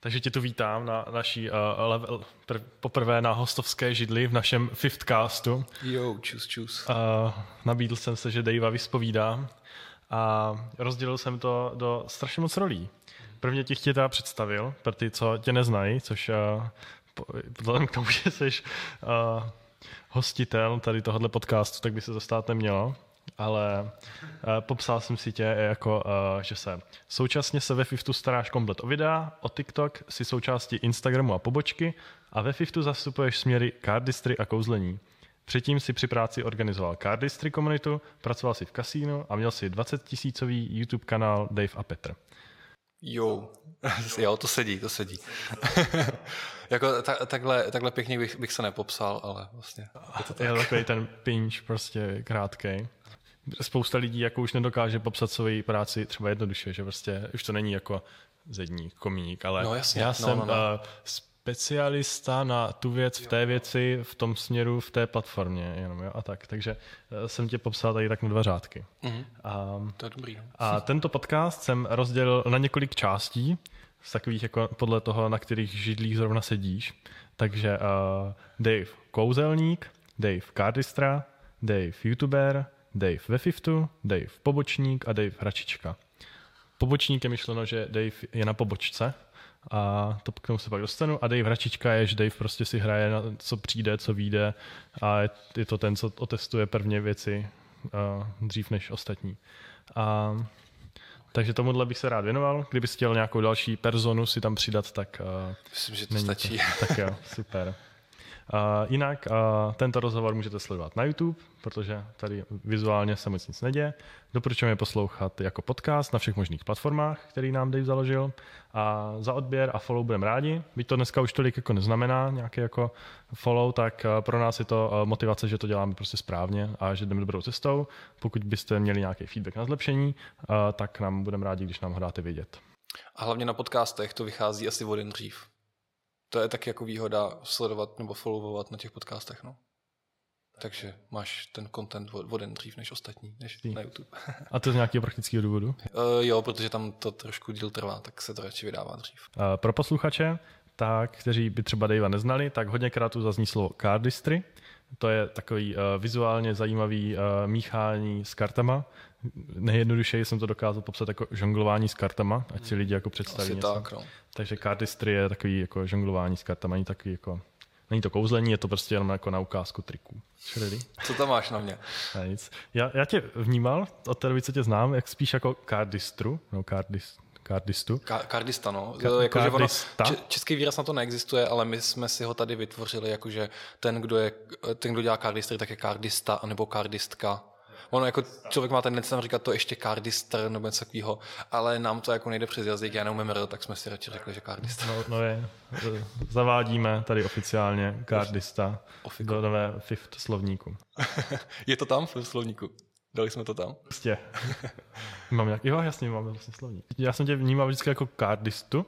Takže tě tu vítám na naší uh, level, pr- poprvé na hostovské židli v našem fifth castu. Jo, čus, čus. Uh, nabídl jsem se, že Davea vyspovídám a rozdělil jsem to do strašně moc rolí. Prvně ti tě teda představil, pro ty, co tě neznají, což uh, vzhledem k tomu, že jsi uh, hostitel tady tohohle podcastu, tak by se to stát nemělo ale uh, popsal jsem si tě jako, uh, že se současně se ve Fiftu staráš komplet o videa, o TikTok, si součástí Instagramu a pobočky a ve Fiftu zastupuješ směry cardistry a kouzlení. Předtím si při práci organizoval cardistry komunitu, pracoval si v kasínu a měl si 20 tisícový YouTube kanál Dave a Petr. Jo, jo, to sedí, to sedí. jako ta, takhle, takhle pěkně bych, bych se nepopsal, ale vlastně je to tak. Je takový ten pinch prostě krátkej spousta lidí jako už nedokáže popsat svoji práci třeba jednoduše, že prostě už to není jako zední komík, ale no, jasně. já no, jsem no, no. Uh, specialista na tu věc v té věci, v tom směru, v té platformě jenom, jo, a tak. Takže uh, jsem tě popsal tady tak na dva řádky. Mm-hmm. A, to je dobrý. No. A tento podcast jsem rozdělil na několik částí, z takových jako podle toho, na kterých židlích zrovna sedíš. Takže uh, Dave kouzelník, Dave kardistra, Dave youtuber, Dave ve Fiftu, Dave pobočník a Dave hračička. Pobočník je myšleno, že Dave je na pobočce a to k tomu se pak dostanu. A Dave hračička je, že Dave prostě si hraje na co přijde, co vyjde a je to ten, co otestuje prvně věci uh, dřív než ostatní. A takže tomuhle bych se rád věnoval. Kdyby chtěl nějakou další personu si tam přidat, tak... Uh, Myslím, že to stačí. To. Tak jo, super. Uh, jinak uh, tento rozhovor můžete sledovat na YouTube, protože tady vizuálně se moc nic neděje. Doporučujeme poslouchat jako podcast na všech možných platformách, který nám Dave založil. A za odběr a follow budeme rádi. Byť to dneska už tolik jako neznamená nějaký jako follow, tak uh, pro nás je to motivace, že to děláme prostě správně a že jdeme dobrou cestou. Pokud byste měli nějaký feedback na zlepšení, tak nám budeme rádi, když nám ho dáte vědět. A hlavně na podcastech to vychází asi o den dřív to je taky jako výhoda sledovat nebo followovat na těch podcastech, no. Takže máš ten content o den dřív než ostatní, než na YouTube. A to z nějakého praktického důvodu? Uh, jo, protože tam to trošku díl trvá, tak se to radši vydává dřív. Uh, pro posluchače, tak, kteří by třeba Davea neznali, tak hodněkrát tu zazní slovo cardistry. To je takový uh, vizuálně zajímavý uh, míchání s kartama. Nejjednodušeji jsem to dokázal popsat jako žonglování s kartama, ať si lidi jako představí Asi něco. tak, no. Takže cardistry je takový jako žonglování s kartama, není takový jako Není to kouzlení, je to prostě jenom jako na ukázku triků. Ready? Co tam máš na mě? A nic. Já, já tě vnímal, od té doby, co tě znám, jak spíš jako cardistru, no cardist, kardistu. Ka- kardista, no. Ka- jako, kardista? Ono, český výraz na to neexistuje, ale my jsme si ho tady vytvořili, jakože ten, kdo, je, ten, kdo dělá kardistry, tak je kardista, nebo kardistka. Ono jako člověk má tendenci tam říkat to ještě kardistr nebo něco takového, ale nám to jako nejde přes jazyk, já neumím R, tak jsme si radši řekli, že kardista. No, no je, zavádíme tady oficiálně kardista do nové fifth slovníku. je to tam v slovníku? Dali jsme to tam? Prostě. mám nějak, jo, jasně, máme vlastně slovník. Já jsem tě vnímal vždycky jako kardistu,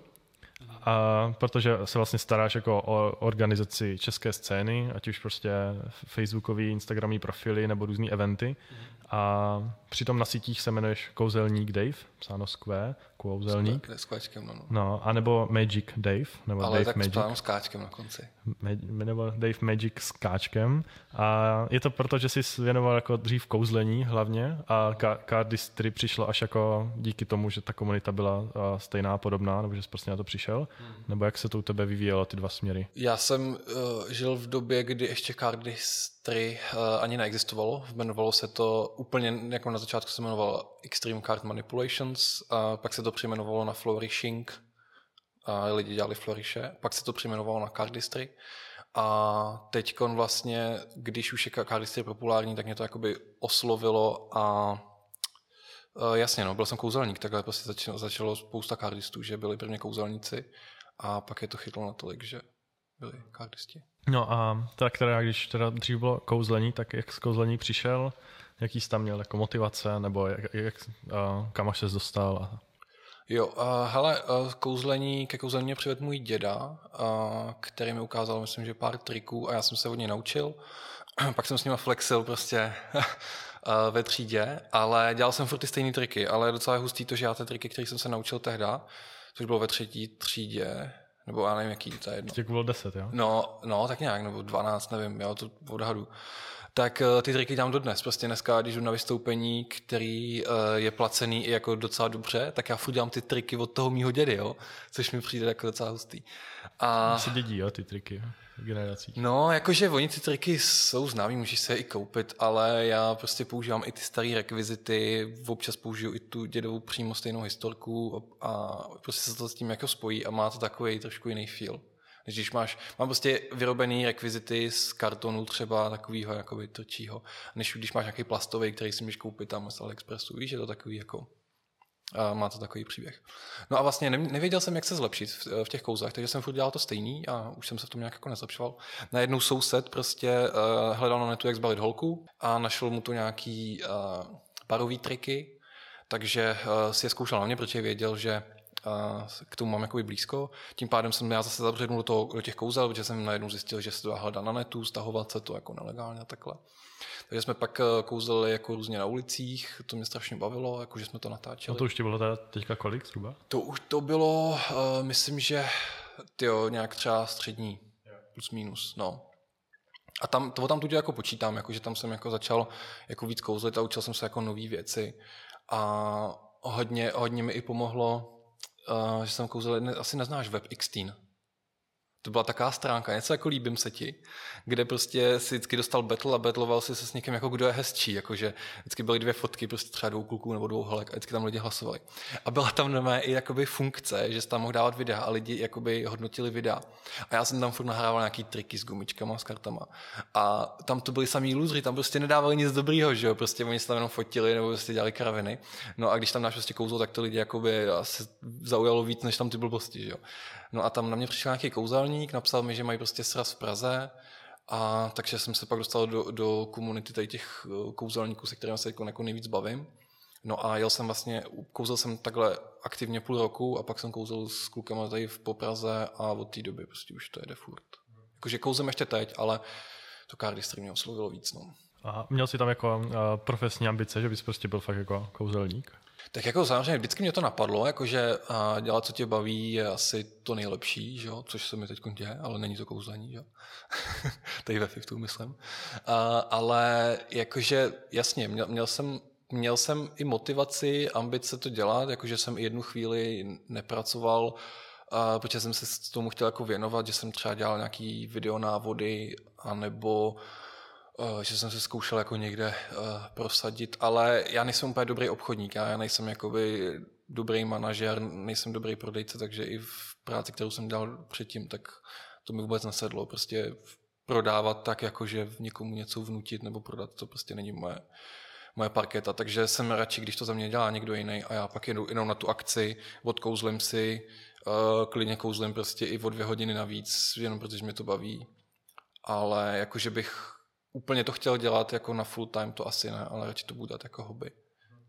a protože se vlastně staráš jako o organizaci české scény, ať už prostě facebookový, instagramní profily nebo různé eventy. A přitom na sítích se jmenuješ Kouzelník Dave, psáno Square, Kouzelník. S kváčkem, no, no. no. a nebo Magic Dave, nebo Ale Dave tak Magic. s káčkem na konci. Ma- nebo Dave Magic s káčkem. A je to proto, že jsi věnoval jako dřív kouzlení hlavně a Cardistry přišlo až jako díky tomu, že ta komunita byla stejná, podobná, nebo že jsi prostě na to přišel? Hmm. Nebo jak se to u tebe vyvíjelo, ty dva směry? Já jsem uh, žil v době, kdy ještě Cardistry uh, ani neexistovalo. Jmenovalo se to úplně, jako na začátku se jmenovalo Extreme Card Manipulations, a pak se to přejmenovalo na Flourishing, a lidi dělali Flouriše, pak se to přejmenovalo na Cardistry. A teď vlastně, když už je Cardistry populární, tak mě to jakoby oslovilo a Uh, jasně, no, byl jsem kouzelník, takhle prostě začalo, začalo spousta kardistů, že byli prvně kouzelníci a pak je to chytlo natolik, že byli kardisti. No a teda, když teda dřív bylo kouzlení, tak jak z kouzlení přišel, jaký jsi tam měl jako motivace, nebo jak, jak, uh, kam až ses dostal? A... Jo, uh, hele, kouzlení, ke kouzlení mě přivedl můj děda, uh, který mi ukázal, myslím, že pár triků a já jsem se od něj naučil. Pak jsem s ním flexil prostě ve třídě, ale dělal jsem furt ty stejné triky, ale docela hustý to, že já ty triky, které jsem se naučil tehda, což bylo ve třetí třídě, nebo já nevím, jaký to je jedno. Těch bylo 10, jo? No, no, tak nějak, nebo 12, nevím, jo, to odhadu. Tak uh, ty triky dělám dodnes. Prostě dneska, když jdu na vystoupení, který uh, je placený i jako docela dobře, tak já furt dělám ty triky od toho mýho dědy, jo, což mi přijde jako docela hustý. A... Se dědí, jo, ty triky generacích. No, jakože oni ty triky jsou známí, můžeš se je i koupit, ale já prostě používám i ty staré rekvizity, občas použiju i tu dědovou přímo stejnou historku a prostě se to s tím jako spojí a má to takový trošku jiný feel. Když máš, mám prostě vyrobený rekvizity z kartonu třeba takového jakoby trčího, než když máš nějaký plastový, který si můžeš koupit tam z AliExpressu. Víš, je to takový jako a má to takový příběh. No a vlastně nevěděl jsem, jak se zlepšit v, těch kouzlech, takže jsem furt dělal to stejný a už jsem se v tom nějak jako nezlepšoval. Najednou soused prostě uh, hledal na netu, jak zbalit holku a našel mu tu nějaký uh, parový triky, takže uh, si je zkoušel na mě, protože věděl, že k tomu mám jakoby blízko. Tím pádem jsem já zase zabřednul do, toho, do těch kouzel, protože jsem najednou zjistil, že se to dá hledat na netu, stahovat se to jako nelegálně a takhle. Takže jsme pak eh, kouzeli jako různě na ulicích, to mě strašně bavilo, jako že jsme to natáčeli. A to už ti bylo teda teďka kolik zhruba? To už to bylo, uh, myslím, že tyjo, nějak třeba střední, plus minus, no. A tam, to tam tu jako počítám, jako, že tam jsem jako začal jako víc kouzlit a učil jsem se jako nové věci. A hodně, hodně mi i pomohlo, uh, že jsem kouzel, asi neznáš WebX to byla taková stránka, něco jako líbím se ti, kde prostě si vždycky dostal battle a battloval si se s někým, jako kdo je hezčí, jakože vždycky byly dvě fotky, prostě třeba dvou kluků nebo dvou holek a vždycky tam lidi hlasovali. A byla tam nové i jakoby funkce, že jsi tam mohl dávat videa a lidi jakoby hodnotili videa. A já jsem tam furt nahrával nějaký triky s gumičkama, s kartama. A tam to byli samý lůzři, tam prostě nedávali nic dobrýho, že jo, prostě oni se tam jenom fotili nebo prostě dělali kraviny. No a když tam dáš prostě kouzlo, tak to lidi jakoby asi zaujalo víc, než tam ty blbosti, že jo. No a tam na mě přišel nějaký kouzelník, napsal mi, že mají prostě sraz v Praze, a takže jsem se pak dostal do, do komunity tady těch eh, kouzelníků, se kterými se jako, jako nejvíc bavím. No a jel jsem vlastně, kouzel jsem takhle aktivně půl roku a pak jsem kouzel s klukama tady v Popraze a od té doby prostě už to jede furt. Jakože kouzem ještě teď, ale to cardistry mě oslovilo víc. No. A měl jsi tam jako uh, profesní ambice, že bys prostě byl fakt jako kouzelník? Tak jako samozřejmě vždycky mě to napadlo, jakože dělat, co tě baví, je asi to nejlepší, že což se mi teď děje, ale není to kouzlení, že? tady ve Fiftu myslím. A, ale jakože jasně, měl, měl jsem měl jsem i motivaci, ambice to dělat, jakože jsem i jednu chvíli nepracoval, protože jsem se tomu chtěl jako věnovat, že jsem třeba dělal nějaký videonávody, anebo že jsem se zkoušel jako někde uh, prosadit, ale já nejsem úplně dobrý obchodník, já nejsem jakoby dobrý manažer, nejsem dobrý prodejce, takže i v práci, kterou jsem dělal předtím, tak to mi vůbec nesedlo. Prostě prodávat tak, jakože někomu něco vnutit nebo prodat, to prostě není moje, moje parketa. Takže jsem radši, když to za mě dělá někdo jiný a já pak jedu jenom na tu akci, odkouzlím si, uh, klidně kouzlím prostě i o dvě hodiny navíc, jenom protože mě to baví. Ale jakože bych úplně to chtěl dělat jako na full time, to asi ne, ale radši to bude dát jako hobby.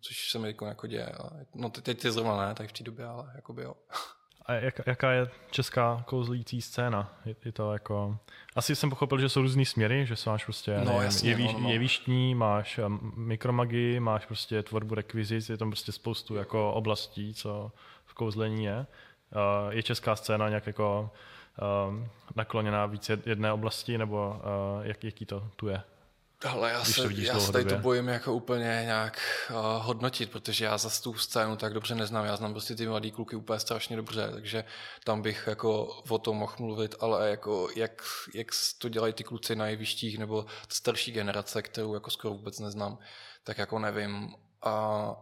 Což se mi jako, jako děje. No teď je zrovna ne, tak v té době, ale jako by jo. A jak, jaká je česká kouzlící scéna? Je, je, to jako... Asi jsem pochopil, že jsou různý směry, že máš prostě no, nevím, jasně, jeví, no, no. jevištní, máš um, mikromagii, máš prostě tvorbu rekvizic, je tam prostě spoustu jako oblastí, co v kouzlení je. Uh, je česká scéna nějak jako nakloněná víc jedné oblasti, nebo uh, jak, jaký to tu je? Ale já se, já se tady to bojím jako úplně nějak uh, hodnotit, protože já za tu scénu tak dobře neznám. Já znám prostě ty mladý kluky úplně strašně dobře, takže tam bych jako o tom mohl mluvit, ale jako jak, jak to dělají ty kluci na jevištích nebo starší generace, kterou jako skoro vůbec neznám, tak jako nevím. A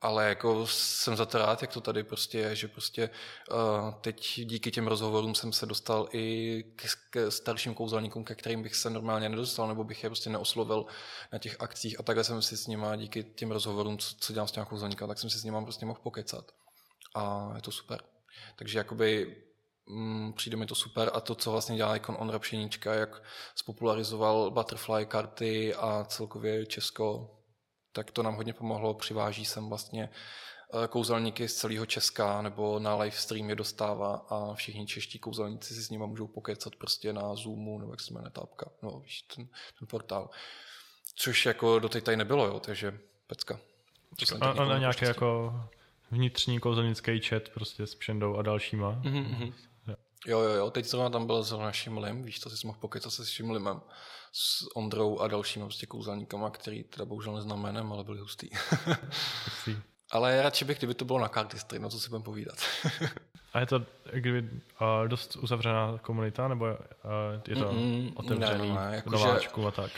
ale jako jsem za to rád, jak to tady prostě je, že prostě uh, teď díky těm rozhovorům jsem se dostal i k, k starším kouzelníkům, ke kterým bych se normálně nedostal, nebo bych je prostě neoslovil na těch akcích a takhle jsem si s nima díky těm rozhovorům, co, co dělám s těma kouzelníka, tak jsem si s nima prostě mohl pokecat. A je to super. Takže jakoby mm, přijde mi to super a to, co vlastně dělá Icon On Rapšeníčka, jak spopularizoval Butterfly karty a celkově Česko tak to nám hodně pomohlo. Přiváží sem vlastně eh, kouzelníky z celého Česka nebo na live stream je dostává a všichni čeští kouzelníci si s nimi můžou pokecat prostě na Zoomu nebo jak se jmenuje tápka, no víš, ten, ten portál. Což jako do tady nebylo, jo, takže pecka. A, a na nějaké jako vnitřní kouzelnický chat prostě s Pšendou a dalšíma. Mm-hmm. Jo, jo, jo, teď zrovna tam byl zrovna Šimlim, víš, to si mohl pokecat se s Šimlimem, s Ondrou a dalšími prostě kouzelníkama, který teda bohužel neznám jménem, ale byli hustý. ale radši bych, kdyby to bylo na kartistry, no co si budem povídat. a je to kdyby uh, dost uzavřená komunita, nebo uh, je to Mm-mm, otevřený ne, ne, jako nováčku že... a tak?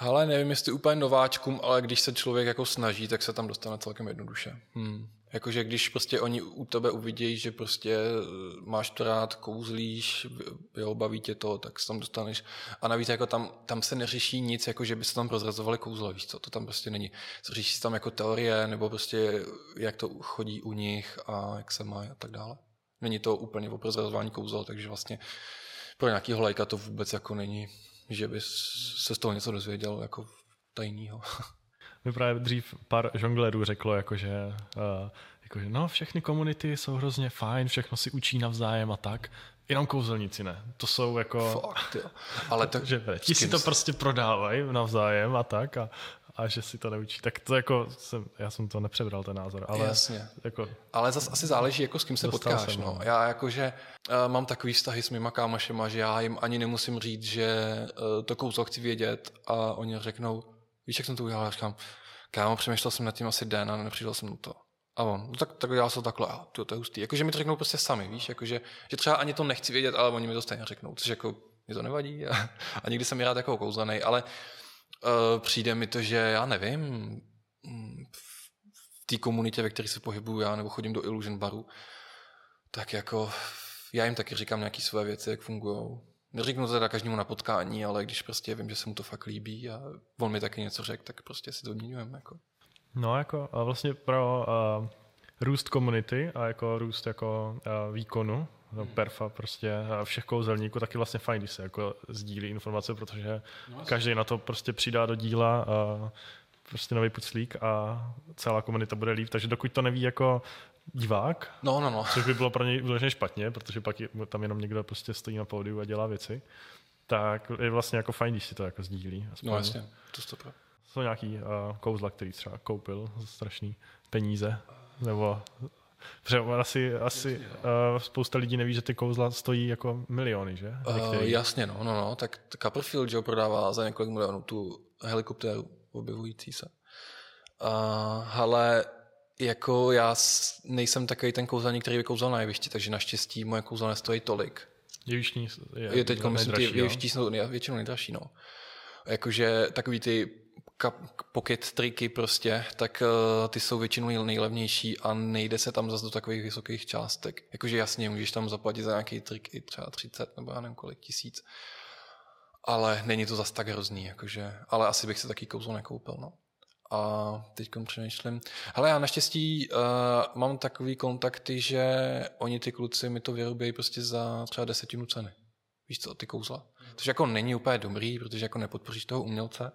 Hele, nevím, jestli úplně nováčkům, ale když se člověk jako snaží, tak se tam dostane celkem jednoduše. Hmm. Jakože když prostě oni u tebe uvidějí, že prostě eh, máš to rád, kouzlíš, jo, baví tě to, tak se tam dostaneš. A navíc jako tam, tam se neřeší nic, jako že by se tam prozrazovali kouzla, víš co, to tam prostě není. Řeší se tam jako teorie, nebo prostě jak to chodí u nich a jak se má a tak dále. Není to úplně o prozrazování kouzel, takže vlastně pro nějakýho lajka to vůbec jako není, že by se z toho něco dozvěděl jako tajného. mi právě dřív pár žonglerů řeklo, jakože, uh, jakože no, všechny komunity jsou hrozně fajn, všechno si učí navzájem a tak, jenom kouzelníci ne. To jsou jako... Fakt, jo. Ale to, že ti si to prostě prodávají navzájem a tak a, a že si to neučí. Tak to jako, jsem, já jsem to nepřebral ten názor. Ale, Jasně. Jako, ale zase asi záleží, jako s kým se potkáš. Jsem, no. no. Já jakože uh, mám takový vztahy s mýma kámašema, že já jim ani nemusím říct, že uh, to kouzlo chci vědět a oni řeknou, víš, jak jsem to udělal? Já říkám, kámo, přemýšlel jsem nad tím asi den a nepřišel jsem na to. A on, no tak, tak já jsem takhle, a to, to je hustý. Jakože mi to řeknou prostě sami, víš, jakože, že třeba ani to nechci vědět, ale oni mi to stejně řeknou, což jako mi to nevadí a, a nikdy jsem rád jako kouzlený, ale uh, přijde mi to, že já nevím, mm, v té komunitě, ve které se pohybuju já, nebo chodím do Illusion baru, tak jako já jim taky říkám nějaké své věci, jak fungují. Neřeknu to teda každému na potkání, ale když prostě vím, že se mu to fakt líbí a on mi taky něco řekl, tak prostě si to odměňujeme. Jako. No jako a vlastně pro uh, růst komunity a jako růst jako uh, výkonu, no, perfa prostě uh, všech kouzelníků, taky vlastně fajn, když se jako sdílí informace, protože no, každý na to prostě přidá do díla uh, prostě nový puclík a celá komunita bude líp, takže dokud to neví jako divák, no, no, no. což by bylo pro něj vyloženě špatně, protože pak je, tam jenom někdo prostě stojí na pódiu a dělá věci, tak je vlastně jako fajn, když si to jako sdílí. Aspoň. No jasně, to stopro. Jsou nějaký uh, kouzla, který třeba koupil za strašný peníze, nebo Protože asi, asi uh, spousta lidí neví, že ty kouzla stojí jako miliony, že? Uh, jasně, no, no, no. Tak Copperfield, Joe prodává za několik milionů tu helikoptéru objevující se. Uh, ale jako já nejsem takový ten kouzelník, který vykouzal na jevišti, takže naštěstí moje kouzla nestojí tolik. Jevištní je, je teď myslím, ty jeviští jsou většinou nejdražší, no. Jakože takový ty pocket triky prostě, tak uh, ty jsou většinou nejlevnější a nejde se tam zase do takových vysokých částek. Jakože jasně, můžeš tam zaplatit za nějaký trik i třeba 30 nebo já nevím kolik tisíc. Ale není to zase tak hrozný, jakože, ale asi bych se taky kouzlo nekoupil, no. A teď přemýšlím. Hele, já naštěstí uh, mám takový kontakty, že oni ty kluci mi to vyrobí prostě za třeba desetinu ceny. Víš co, ty kouzla. Což jako není úplně dobrý, protože jako nepodpoříš toho umělce.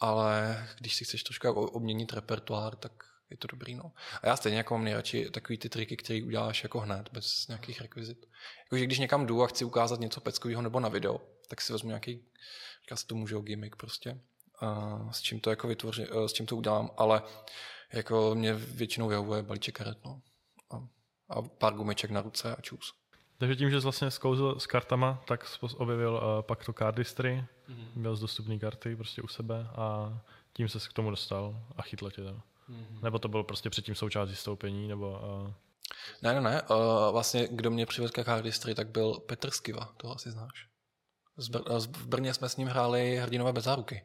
Ale když si chceš trošku obměnit repertoár, tak je to dobrý, no. A já stejně jako mám nejradši takový ty triky, které uděláš jako hned, bez nějakých rekvizit. Jakože když někam jdu a chci ukázat něco peckového nebo na video, tak si vezmu nějaký, říká se to může gimmick prostě s čím to jako vytvoři, eh, s čím to udělám, ale jako mě většinou vyhovuje balíček karet, no. A, a pár gumeček na ruce a čus. Takže tím, že jsi vlastně zkouzl s kartama, tak objevil uh, pak to cardistry, mm-hmm. měl z dostupné karty prostě u sebe a tím se k tomu dostal a chytlo tě to. Mm-hmm. Nebo to bylo prostě předtím součást vystoupení, nebo... Uh... Ne, ne, ne. Uh, vlastně, kdo mě přivedl k cardistry, tak byl Petr Skiva, to asi znáš. Z Br- v Brně jsme s ním hráli Hrdinové bez záruky.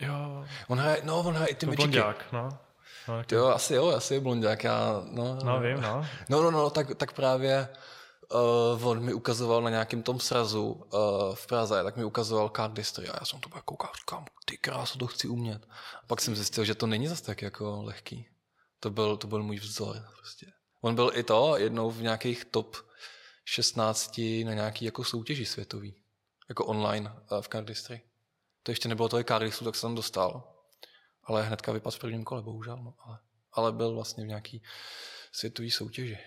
Jo. On hraje, no, on hraje i ty mečiky. Blondiák, no. no jo, asi jo, asi je blondiák, já, no. No, vím, no. No, no, no, tak, tak právě uh, on mi ukazoval na nějakém tom srazu uh, v Praze, tak mi ukazoval card history a já jsem to pak koukal, říkám, ty krásu, to chci umět. A pak jsem zjistil, že to není zase tak jako lehký. To byl, to byl můj vzor, prostě. On byl i to jednou v nějakých top 16 na nějaký jako soutěži světový. Jako online uh, v card history. To ještě nebylo tolik Cardissu, tak jsem dostal. Ale hnedka vypadl v prvním kole, bohužel. No. Ale, ale byl vlastně v nějaký světový soutěži.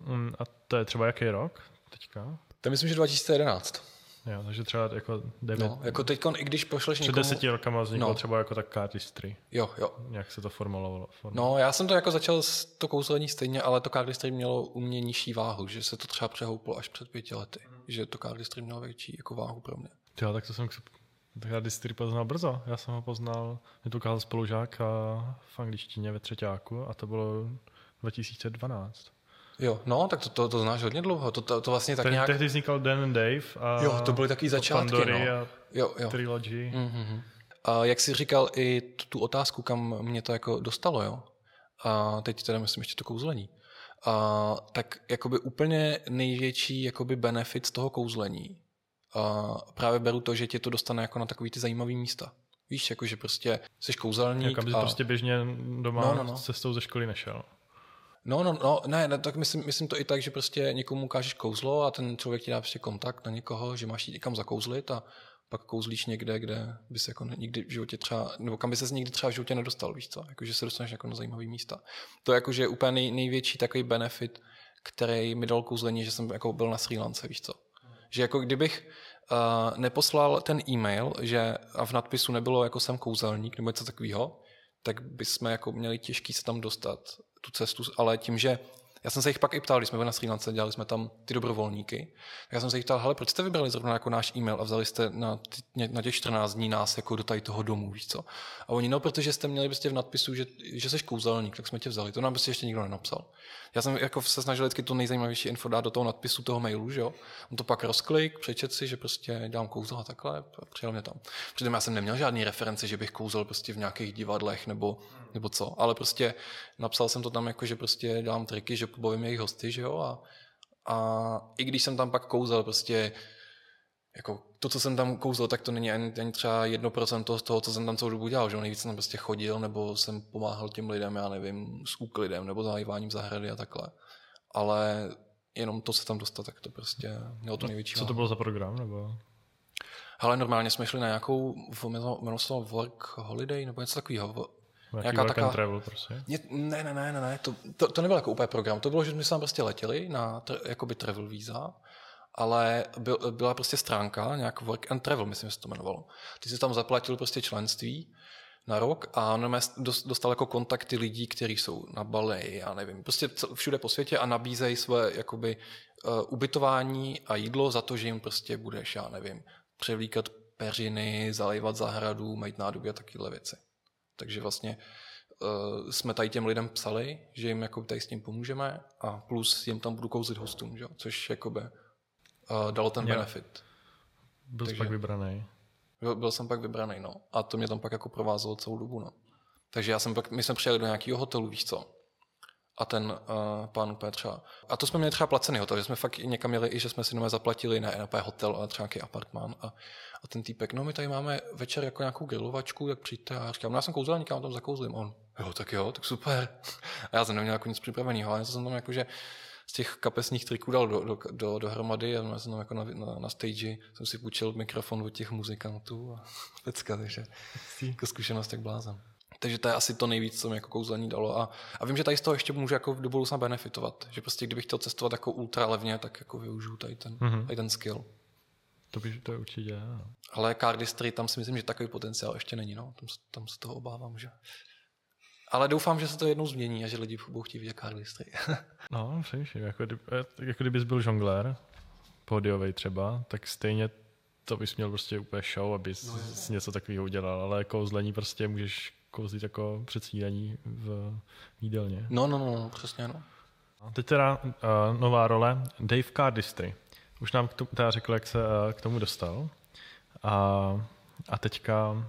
Mm, a to je třeba jaký rok teďka? To myslím, že 2011. Jo, takže třeba jako devět, No, jako teď, i když pošleš před někomu... deseti rokama vzniklo No. třeba jako tak cardistry. Jo, jo. Jak se to formulovalo? Form... No, já jsem to jako začal s to kouzlení stejně, ale to cardistry mělo u mě nižší váhu, že se to třeba přehouplo až před pěti lety. Že to cardistry mělo větší jako váhu pro mě. Jo, tak to jsem cardistry poznal brzo. Já jsem ho poznal, mě to ukázal spolužák a v angličtině ve třetíku a to bylo 2012. Jo, no, tak to, to, to znáš hodně dlouho. To, to, to vlastně tak Tehdy, nějak... tehdy vznikal Dan and Dave a Jo, to byly takový od začátky, Pandory no. a Jo, jo. Trilogy. Mm-hmm. A jak jsi říkal i tu, tu otázku, kam mě to jako dostalo, jo? A teď teda myslím ještě to kouzlení. A, tak jakoby úplně největší jakoby benefit z toho kouzlení a právě beru to, že tě to dostane jako na takový ty zajímavý místa. Víš, jako že prostě jsi kouzelník Jak aby a... prostě běžně doma No, no, no. cestou ze školy nešel. No, no, no, ne, ne tak myslím, myslím to i tak, že prostě někomu ukážeš kouzlo a ten člověk ti dá prostě kontakt na někoho, že máš jít někam zakouzlit a pak kouzlíš někde, kde bys jako nikdy v životě třeba, nebo kam by ses nikdy třeba v životě nedostal, víš co? Jako, že se dostaneš jako na zajímavý místa. To je jako, že je úplně nej, největší takový benefit, který mi dal kouzlení, že jsem jako byl na Sri Lance, víš co? Že jako kdybych uh, neposlal ten e-mail, že a v nadpisu nebylo jako jsem kouzelník nebo něco takového, tak bychom jako měli těžký se tam dostat tu cestu, ale tím, že já jsem se jich pak i ptal, když jsme byli na Sri Lance, dělali jsme tam ty dobrovolníky, tak já jsem se jich ptal, hele, proč jste vybrali zrovna jako náš e-mail a vzali jste na, na těch 14 dní nás jako do tady toho domu, víš co? A oni, no, protože jste měli prostě v nadpisu, že, že jsi kouzelník, tak jsme tě vzali. To nám prostě ještě nikdo nenapsal. Já jsem jako se snažil vždycky to nejzajímavější info dát do toho nadpisu toho mailu, že jo? On to pak rozklik, přečet si, že prostě dělám kouzel a takhle a přijel mě tam. Přitom já jsem neměl žádný reference, že bych kouzel prostě v nějakých divadlech nebo, nebo co, ale prostě napsal jsem to tam jako, že prostě dělám triky, že pobavím jejich hosty, že jo? A, a i když jsem tam pak kouzel prostě jako to, co jsem tam kouzel, tak to není ani, ani třeba jedno procento z toho, co jsem tam celou dobu dělal, že jo? nejvíc jsem tam prostě chodil, nebo jsem pomáhal těm lidem, já nevím, s úklidem, nebo zajíváním zahrady a takhle. Ale jenom to se tam dostat, tak to prostě mělo to největší Co to bylo za program? Nebo... Ale normálně jsme šli na nějakou, jmenovalo se to Work Holiday, nebo něco takového. Nějaká taková- and travel prostě? Ně- Ne, ne, ne, ne, ne. To, to, to nebyl jako úplně program. To bylo, že jsme se tam prostě letěli na tr- jakoby travel víza, ale byl, byla prostě stránka, nějak work and travel, myslím, že se to jmenovalo. Ty si tam zaplatil prostě členství na rok a dos- dostal jako kontakty lidí, kteří jsou na Bali, já nevím, prostě všude po světě a nabízejí své jakoby uh, ubytování a jídlo za to, že jim prostě budeš, já nevím, převlíkat peřiny, zalejvat zahradu, mít nádoby a takovéhle věci. Takže vlastně uh, jsme tady těm lidem psali, že jim jako tady s tím pomůžeme a plus jim tam budu kouzlit hostům, že? což jakoby uh, dalo ten Jo. benefit. Byl Takže- pak vybraný. Byl, byl jsem pak vybraný, no. A to mě tam pak jako provázelo celou dobu, no. Takže já jsem pak, my jsme přijeli do nějakého hotelu, víš co. A ten uh, pán úplně třeba, a to jsme měli třeba placený hotel, že jsme fakt někam měli, i že jsme si nové zaplatili, ne, ne hotel, ale třeba nějaký apartmán. A, a ten týpek, no my tady máme večer jako nějakou grilovačku, tak přijďte. A já říkám, no já jsem kouzelník, já tam zakouzlím. On, jo, tak jo, tak super. A já jsem neměl jako nic připraveného, ale já jsem tam jako, že z těch kapesních triků dal do, do, do, dohromady a já jsem tam jako na, na, na stage jsem si půjčil mikrofon od těch muzikantů a pecka, takže jako zkušenost jak blázen. Takže to je asi to nejvíc, co mi jako kouzlení dalo. A, a vím, že tady z toho ještě můžu jako do budoucna benefitovat. Že prostě kdybych chtěl cestovat jako ultra levně, tak jako využiju tady ten, Mhm. tady ten skill. To, by, to je určitě, ano. Ale cardistry, tam si myslím, že takový potenciál ještě není. No. Tam, tam se toho obávám, že... Ale doufám, že se to jednou změní a že lidi budou chtít vidět cardistry. No, přemýšlím, jako, kdyby, eh, jako kdybys byl žonglér, pódiovej třeba, tak stejně to bys měl prostě úplně show, abys no, něco takového udělal, ale kouzlení prostě můžeš kouzlit jako před snídaní v jídelně. No, no, no, no přesně, no. A teď teda uh, nová role, Dave Cardistry. Už nám k tomu, teda řekl, jak se uh, k tomu dostal. A, a teďka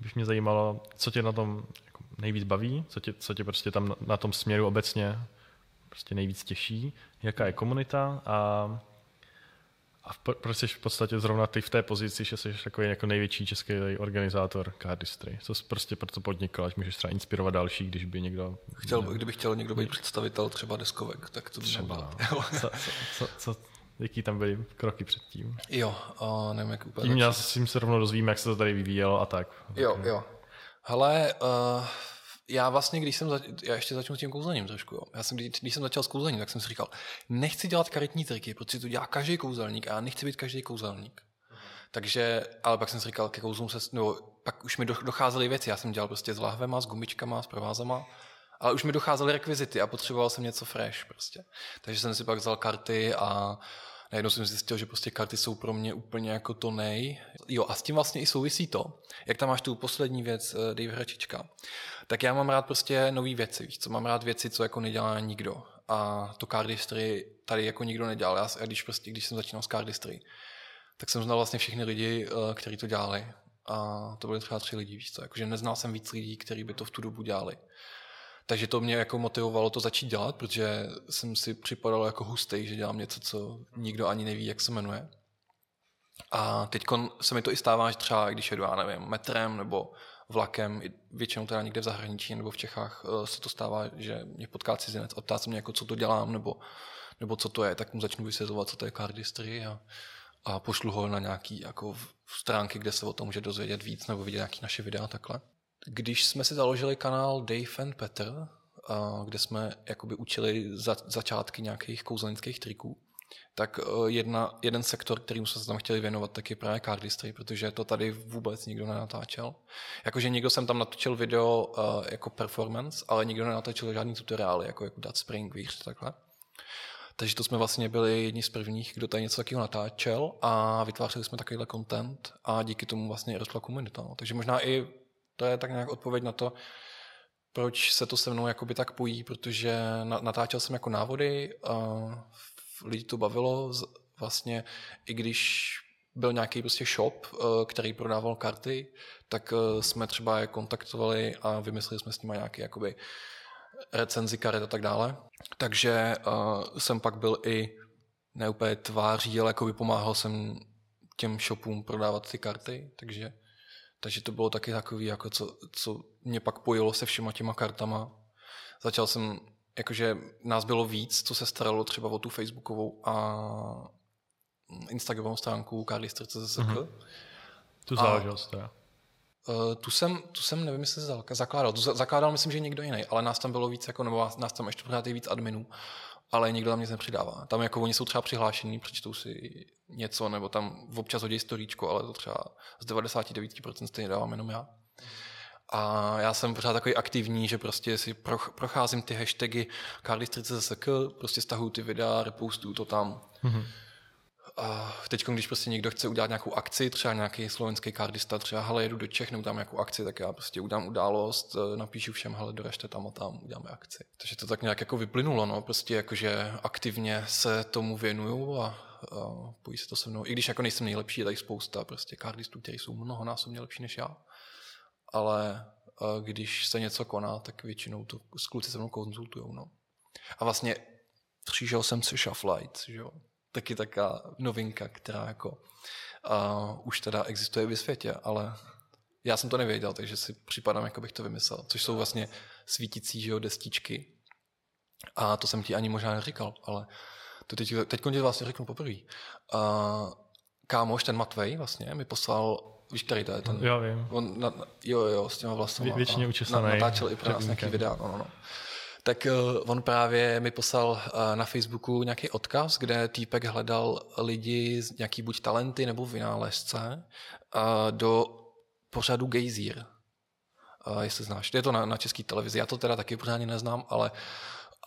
bych mě zajímalo, co tě na tom jako nejvíc baví, co tě, co tě prostě tam na, na tom směru obecně prostě nejvíc těší, jaká je komunita a, a v, proč jsi v podstatě zrovna ty v té pozici, že jsi takový jako největší český organizátor Cardistry. Co jsi prostě proto podnikal, až můžeš třeba inspirovat další, když by někdo... Chtěl, kdyby chtěl někdo být představitel třeba deskovek, tak to by Třeba. bylo. co, co, co, co, jaký tam byly kroky předtím? Jo, a nevím, jak úplně Tím, já, s tím se rovnou dozvíme, jak se to tady vyvíjelo a tak. Jo, jo. Hele, uh, Já vlastně, když jsem, za... já ještě začnu s tím kouzelním trošku, jo. Já jsem, když, když jsem začal s kouzelním, tak jsem si říkal, nechci dělat karetní triky, protože to dělá každý kouzelník a já nechci být každý kouzelník. Takže, ale pak jsem si říkal, ke kouzlům se, nebo pak už mi docházely věci, já jsem dělal prostě s lahvema, s gumičkama, s provázama, ale už mi docházely rekvizity a potřeboval jsem něco fresh prostě. Takže jsem si pak vzal karty a najednou jsem zjistil, že prostě karty jsou pro mě úplně jako to nej. Jo a s tím vlastně i souvisí to, jak tam máš tu poslední věc eh, Dave Hračička, tak já mám rád prostě nové věci, víš co, mám rád věci, co jako nedělá nikdo. A to cardistry tady jako nikdo nedělal. Já, když, prostě, když jsem začínal s cardistry, tak jsem znal vlastně všechny lidi, eh, kteří to dělali. A to byly třeba tři lidi, víš co, jakože neznal jsem víc lidí, kteří by to v tu dobu dělali. Takže to mě jako motivovalo to začít dělat, protože jsem si připadal jako hustý, že dělám něco, co nikdo ani neví, jak se jmenuje. A teď se mi to i stává, že třeba když jedu, já nevím, metrem nebo vlakem, většinou teda někde v zahraničí nebo v Čechách eh, se to stává, že mě potká cizinec, optá se mě, jako, co to dělám nebo, nebo co to je, tak mu začnu vysvětlovat, co to je cardistry a, a pošlu ho na nějaký jako stránky, kde se o tom může dozvědět víc nebo vidět nějaké naše videa takhle. Když jsme si založili kanál Dave and Peter, kde jsme jakoby učili za, začátky nějakých kouzelnických triků, tak e, jedna, jeden sektor, kterým jsme se tam chtěli věnovat, tak je právě cardistry, protože to tady vůbec nikdo nenatáčel. Jakože někdo jsem tam natočil video uh, jako performance, ale nikdo nenatáčel žádný tutoriály, jako, jako dát spring, víš, takhle. Takže to jsme vlastně byli jedni z prvních, kdo tady něco takového natáčel a vytvářeli jsme takovýhle content a díky tomu vlastně rostla komunita. No. Takže možná i to je tak nějak odpověď na to, proč se to se mnou jakoby tak pojí, protože natáčel jsem jako návody, a lidi to bavilo, vlastně i když byl nějaký prostě shop, eh, který prodával karty, tak eh, jsme třeba je kontaktovali a vymysleli jsme s nimi nějaký jakoby recenzi karet a tak dále. Takže uh, jsem pak byl i ne úplně tváří, ale jako pomáhal jsem těm shopům prodávat ty karty, takže takže to bylo taky takový, jako co, co mě pak pojilo se všema těma kartama. Začal jsem, jakože nás bylo víc, co se staralo třeba o tu facebookovou a Instagramovou stránku Carlister.cz. Mm-hmm. Tu záležitost teda. Uh, tu jsem, tu jsem nevím, jestli zakládal. Tu zakládal myslím, že někdo jiný, ale nás tam bylo víc, jako, nebo nás tam ještě pořád víc adminů ale nikdo tam nic nepřidává. Tam jako oni jsou třeba přihlášení, přečtou si něco, nebo tam občas hodí storíčko, ale to třeba z 99% stejně dávám jenom já. A já jsem pořád takový aktivní, že prostě si procházím ty hashtagy Carly30 prostě stahuju ty videa, repostuju to tam. Mm-hmm. A teď, když prostě někdo chce udělat nějakou akci, třeba nějaký slovenský kardista, třeba hele, jedu do Čech, tam nějakou akci, tak já prostě udám událost, eh, napíšu všem, hele, doražte tam a tam, uděláme akci. Takže to tak nějak jako vyplynulo, no, prostě jakože aktivně se tomu věnuju a, a pojí se to se mnou. I když jako nejsem nejlepší, je tady spousta prostě kardistů, kteří jsou mnohonásobně lepší než já. Ale eh, když se něco koná, tak většinou to s kluci se mnou konzultujou, no. A vlastně přišel jsem se Shuffle Lights, že jo taky taká novinka, která jako uh, už teda existuje ve světě, ale já jsem to nevěděl, takže si připadám, jako bych to vymyslel, což jsou vlastně svítící že jo, destičky. A to jsem ti ani možná neříkal, ale to teď, teď ti vlastně řeknu poprvé. Uh, kámoš, ten Matvej vlastně, mi poslal Víš, který to je ten? Jo, vím. On, na, jo, jo, s těma vlastama. Vě, většině učesaný. Natáčel i pro nás nějaký videa, no, no, no tak uh, on právě mi poslal uh, na Facebooku nějaký odkaz, kde týpek hledal lidi z nějaký buď talenty nebo vynálezce uh, do pořadu Gejzír. Jestli znáš. Je to na, na české televizi. Já to teda taky pořádně neznám, ale,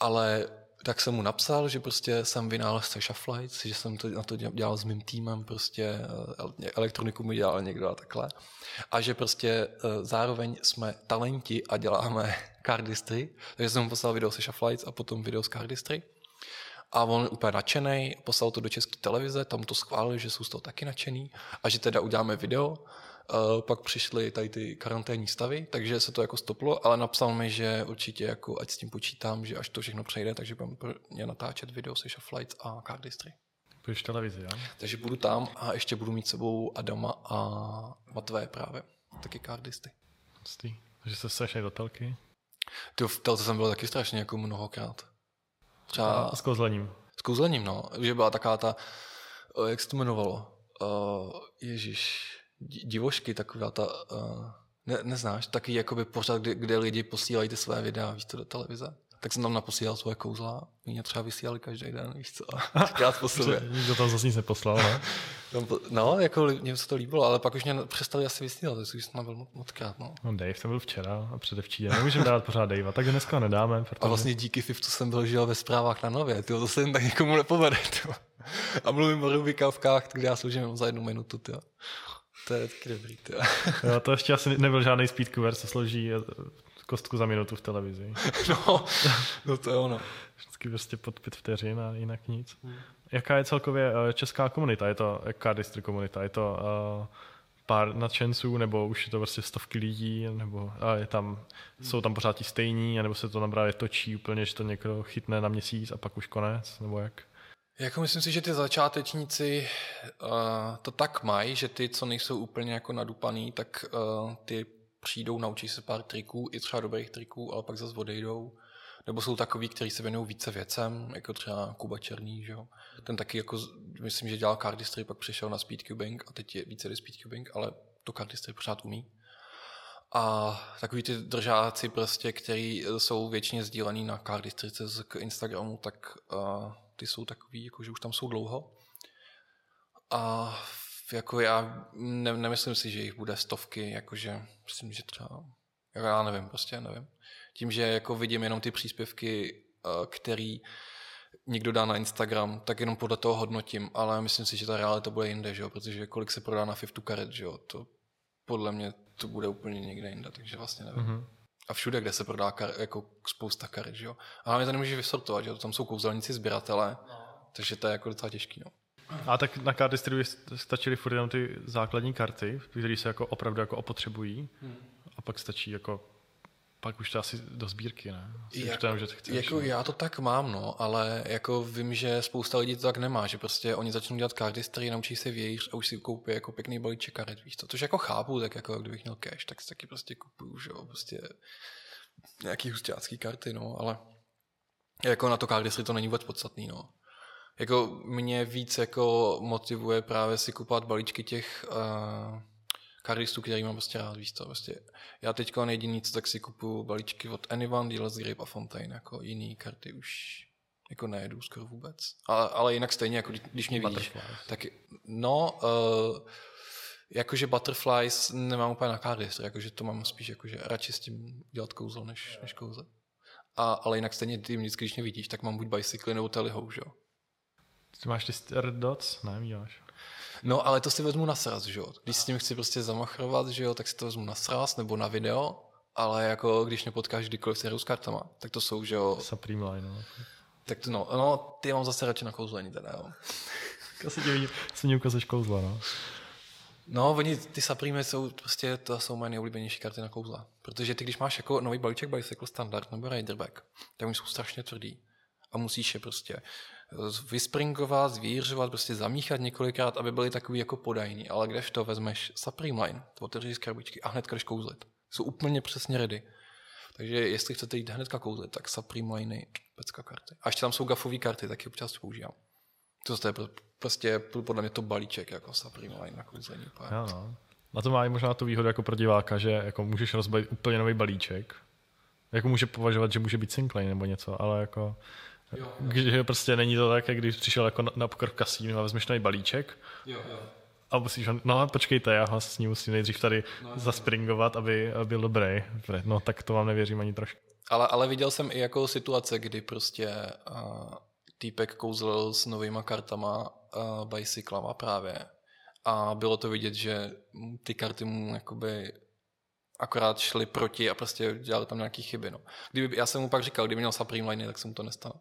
ale tak jsem mu napsal, že prostě jsem vynálezce Shufflights, že jsem to, na to dělal s mým týmem, prostě elektroniku mi dělal někdo a takhle. A že prostě zároveň jsme talenti a děláme cardistry, takže jsem mu poslal video se Shufflights a potom video z cardistry. A on úplně nadšený, poslal to do české televize, tam to schválili, že jsou z toho taky nadšený a že teda uděláme video. Uh, pak přišly tady ty karanténní stavy, takže se to jako stoplo, ale napsal mi, že určitě jako ať s tím počítám, že až to všechno přejde, takže budeme pro ně natáčet video se Shufflights a Cardistry. Půjdeš televizi, jo? Takže budu tam a ještě budu mít sebou Adama a Matvé právě, taky Cardisty. Takže se sešli do telky? Ty v telce jsem byl taky strašně jako mnohokrát. Třeba... A s kouzlením. S kouzlením, no. Že byla taková ta, jak se to jmenovalo? Uh, Ježíš, divošky, taková ta, uh, Ne, neznáš? Taky jakoby pořád, kde, kde lidi posílají ty své videa, víš to, do televize. Tak jsem tam naposílal svoje kouzla. Mě třeba vysílali každý den, víš co, krát po sobě. Nikdo tam zase nic neposlal, ne? No, jako mě se to líbilo, ale pak už mě přestali asi vysílat, to jsem byl moc krát, no. No Dave to byl včera a předevčírem. Nemůžeme dát pořád Dave, tak dneska nedáme. Protože... A vlastně díky Fiftu jsem byl žil ve zprávách na nově, tyjo, to se jen tak nikomu nepovede, tyjo. A mluvím o rubikavkách, kde já sloužím za jednu minutu, tyjo. To je taky dobrý, tyjo. Jo, to ještě asi nebyl žádný speedcover, co složí kostku za minutu v televizi. No, no to je ono. Vždycky prostě pod pět vteřin a jinak nic. Hmm. Jaká je celkově eh, česká komunita? Je to jaká distri komunita? Je to uh, pár nadšenců, nebo už je to prostě stovky lidí, nebo a je tam, hmm. jsou tam pořád ti stejní, nebo se to nabrávě točí úplně, že to někdo chytne na měsíc a pak už konec, nebo jak? Jako myslím si, že ty začátečníci uh, to tak mají, že ty, co nejsou úplně jako nadupaný, tak uh, ty přijdou, naučí se pár triků, i třeba dobrých triků, ale pak zase odejdou. Nebo jsou takový, kteří se věnují více věcem, jako třeba Kuba Černý, že jo. Ten taky jako, myslím, že dělal cardistry, pak přišel na speedcubing a teď je více speedcubing, ale to cardistry pořád umí. A takový ty držáci prostě, který jsou většině sdílený na cardistry k Instagramu, tak uh, ty jsou takový, jako že už tam jsou dlouho. A jako já ne, nemyslím si, že jich bude stovky, jakože myslím, že třeba, jako já nevím, prostě nevím. Tím, že jako vidím jenom ty příspěvky, eh, který někdo dá na Instagram, tak jenom podle toho hodnotím, ale myslím si, že ta realita bude jinde, že jo? protože kolik se prodá na Fiftu karet, že jo? to podle mě to bude úplně někde jinde, takže vlastně nevím. Mm-hmm. A všude, kde se prodá kar, jako spousta karet, že jo. A hlavně to nemůžeš vysortovat, že jo, tam jsou kouzelníci, sběratele, no. takže to je jako docela těžký, no. A tak na card stačily furt jenom ty základní karty, které se jako opravdu jako opotřebují. Hmm. A pak stačí jako pak už to asi do sbírky, ne? Asi jako, to že chceš, jako já to tak mám, no, ale jako vím, že spousta lidí to tak nemá, že prostě oni začnou dělat cardistry, naučí se vějíř a už si koupí jako pekný balíček karet, víš to, což jako chápu, tak jako kdybych měl cash, tak si taky prostě kupuju, že jo, prostě nějaký hustácký karty, no, ale jako na to cardistry to není vůbec podstatný, no jako mě víc jako motivuje právě si kupovat balíčky těch uh, karistů, který mám prostě rád, víš to, prostě. Já teďka nejediný, co tak si kupuju balíčky od Anyone, Dealer's Grape a Fontaine, jako jiný karty už jako nejedu skoro vůbec. Ale, ale jinak stejně, jako když mě vidíš, tak no, uh, jakože Butterflies nemám úplně na cardistry, jakože to mám spíš jakože radši s tím dělat kouzlo, než, než kouzle. A, ale jinak stejně ty vždycky, když mě vidíš, tak mám buď bicycle nebo telihou, že jo. Ty máš ty red dots? Ne, máš. No, ale to si vezmu na sraz, že jo. Když s tím chci prostě zamachrovat, že jo, tak si to vezmu na sraz nebo na video, ale jako když mě potkáš kdykoliv s kartama, tak to jsou, že jo. Supreme line, no. Tak to no, no, ty mám zase radši na kouzlení teda, jo. Asi ti vidím, si mě ukazuješ kouzla, no. No, oni, ty Supreme jsou prostě, to jsou moje nejoblíbenější karty na kouzla. Protože ty, když máš jako nový balíček Bicycle Standard nebo Raiderback, tak oni jsou strašně tvrdý. A musíš je prostě vyspringovat, zvířovat, prostě zamíchat několikrát, aby byly takový jako podajný. Ale když to vezmeš Supreme Line, to otevřeš z krabičky a hned jdeš kouzlit. Jsou úplně přesně ready. Takže jestli chcete jít hnedka kouzlit, tak Supreme Line pecka karty. A ještě tam jsou gafové karty, taky občas používám. To je prostě podle mě to balíček jako Supreme Line na kouzlení. Jo, no. Na to má i možná tu výhodu jako pro diváka, že jako můžeš rozbalit úplně nový balíček. Jako může považovat, že může být single nebo něco, ale jako že prostě není to tak, jak když přišel jako na, na pokrok kasínu a vezmeš nový balíček. Jo, jo. A musíš, no počkejte, já ho s ním musím nejdřív tady no, zaspringovat, aby, aby byl dobrý. No tak to vám nevěřím ani trošku. Ale, ale viděl jsem i jako situace, kdy prostě uh, týpek kouzlil s novýma kartama uh, bicyklama právě. A bylo to vidět, že ty karty mu jakoby akorát šli proti a prostě dělali tam nějaké chyby. No. Kdyby, já jsem mu pak říkal, kdyby měl Supreme Line, tak se mu to nestalo.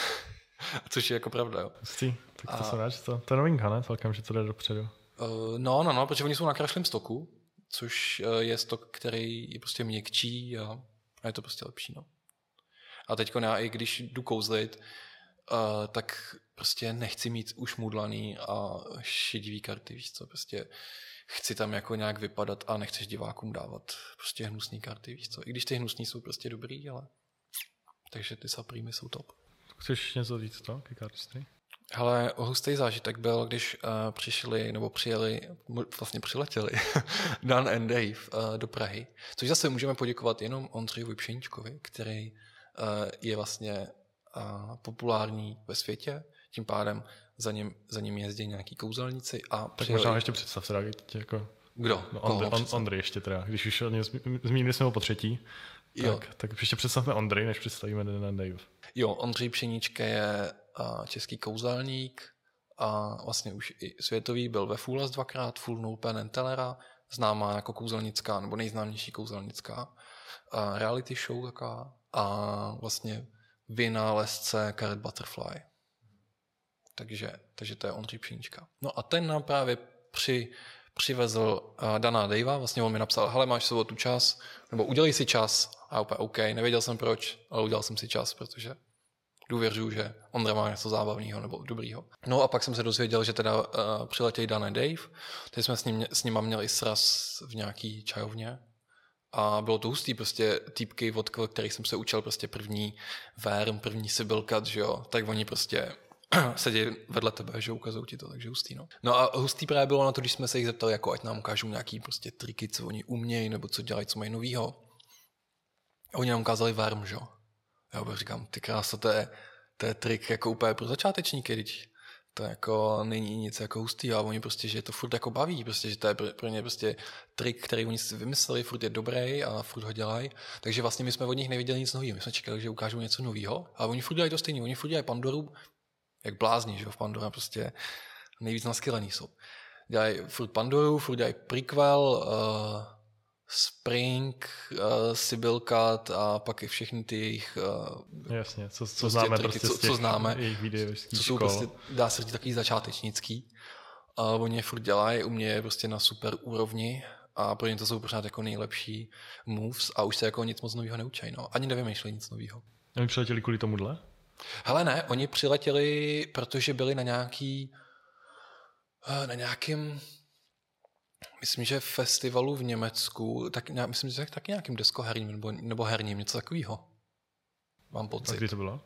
Což je jako pravda, jo. Pustí, tak to a... jsem rád, že to, to je novinka, ne? Celkem, že to jde dopředu. Uh, no, no, no, protože oni jsou na krašlém stoku, což uh, je stok, který je prostě měkčí a, a je to prostě lepší, no. A teď já i když jdu kouzlit, uh, tak prostě nechci mít už mudlaný a šedivý karty, víš co, prostě chci tam jako nějak vypadat a nechceš divákům dávat prostě hnusný karty, víš co, i když ty hnusný jsou prostě dobrý, ale takže ty Supreme jsou top. Chceš něco říct to ke cardistry? Ale hustý zážitek byl, když uh, přišli, nebo přijeli, vlastně přiletěli Dan and Dave uh, do Prahy. Což zase můžeme poděkovat jenom Ondřejovi Pšeničkovi, který uh, je vlastně uh, populární ve světě. Tím pádem za ním, za ním jezdí nějaký kouzelníci. A tak možná ještě představ se, jako... Kdo? No, on, Ondry ještě teda, když už zmínili jsme ho po třetí, jo. tak, tak ještě představme Ondry, než představíme Dan and Dave. Jo, Ondřej Pšenička je český kouzelník a vlastně už i světový, byl ve Foolas dvakrát, Full No Pen and Tellera, známá jako kouzelnická, nebo nejznámější kouzelnická uh, reality show taková a vlastně vynálezce Carrot Butterfly. Takže, takže to je Ondřej Pšenička. No a ten nám právě při, přivezl uh, Dana Davea, vlastně on mi napsal, hele, máš sobotu čas, nebo udělej si čas. A úplně OK, nevěděl jsem proč, ale udělal jsem si čas, protože důvěřuju, že Ondra má něco zábavného nebo dobrýho. No a pak jsem se dozvěděl, že teda uh, přiletěl Dan a Dave, teď jsme s, ním, s nima měli sraz v nějaký čajovně a bylo to hustý, prostě týpky, od kterých jsem se učil prostě první Verm, první Sibylkat, že jo, tak oni prostě sedí vedle tebe, že ukazují ti to, takže hustý, no. No a hustý právě bylo na to, když jsme se jich zeptali, jako ať nám ukážou nějaký prostě triky, co oni umějí, nebo co dělají, co mají novýho. A oni nám ukázali Verm, že jo. Já říkám, ty krása, to je, to je trik jako úplně pro začátečníky, když to jako není nic jako hustý a oni prostě, že to furt jako baví, prostě, že to je pro ně prostě trik, který oni si vymysleli, furt je dobrý a furt ho dělají. Takže vlastně my jsme od nich neviděli nic nového. My jsme čekali, že ukážou něco nového, a oni furt dělají to stejně. Oni furt dělají Pandoru, jak blázni, že jo, v Pandora prostě nejvíc naskylený jsou. Dělají furt Pandoru, furt dělají prequel, uh, Spring, uh, Sibyl Cut a pak i všechny ty jejich... Uh, Jasně, co, co prostě známe triky, prostě co, co známe, jejich co jsou prostě, dá se říct, takový začátečnický. A oni je furt dělají, u mě je prostě na super úrovni a pro ně to jsou pořád jako nejlepší moves a už se jako nic moc nového neučí, no. Ani nevymýšlejí nic nového. Oni přiletěli kvůli tomuhle? Hele ne, oni přiletěli, protože byli na nějaký eh, na nějakým myslím, že festivalu v Německu, tak myslím, že taky nějakým deskoherním nebo, nebo herním, něco takového. Mám pocit. A kdy to bylo?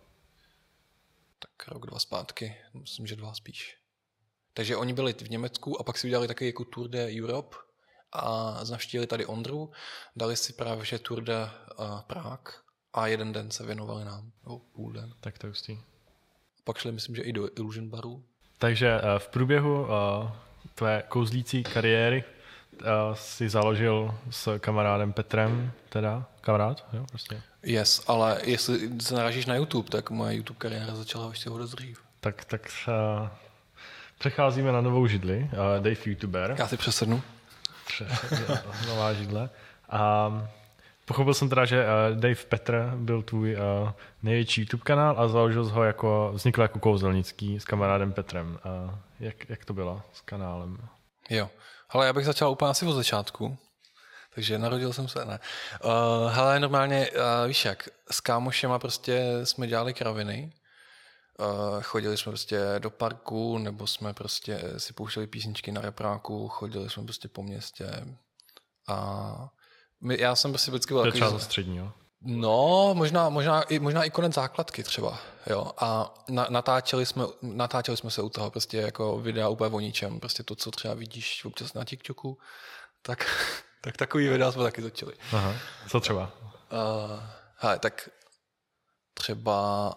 Tak rok, dva zpátky, myslím, že dva spíš. Takže oni byli v Německu a pak si udělali takový jako Tour de Europe a navštívili tady Ondru, dali si právě že Tour de uh, Prague a jeden den se věnovali nám, nebo půl den. Tak to je Pak šli, myslím, že i do Illusion Baru. Takže uh, v průběhu uh, tvé kouzlící kariéry si založil s kamarádem Petrem, teda kamarád, jo, prostě. Yes, ale jestli se narážíš na YouTube, tak moje YouTube kariéra začala ještě hodně dřív. Tak, tak uh, přecházíme na novou židli, uh, Dave YouTuber. Já si přesednu. Nová židle. A pochopil jsem teda, že uh, Dave Petr byl tvůj uh, největší YouTube kanál a založil ho jako, vznikl jako kouzelnický s kamarádem Petrem. Uh, jak, jak to bylo s kanálem? Jo, ale já bych začal úplně asi od začátku. Takže narodil jsem se, ne. Uh, hele, normálně, uh, víš jak, s kámošema prostě jsme dělali kraviny. Uh, chodili jsme prostě do parku, nebo jsme prostě si pouštěli písničky na repráku, chodili jsme prostě po městě. A my, já jsem prostě vždycky byl takový... To střední, jo? No, možná, možná, i, možná i konec základky třeba, jo. A na, natáčeli, jsme, natáčeli jsme se u toho prostě jako videa úplně o ničem. Prostě to, co třeba vidíš občas na TikToku, tak, tak takový videa jsme taky začali. Aha. Co třeba? Uh, hele, tak třeba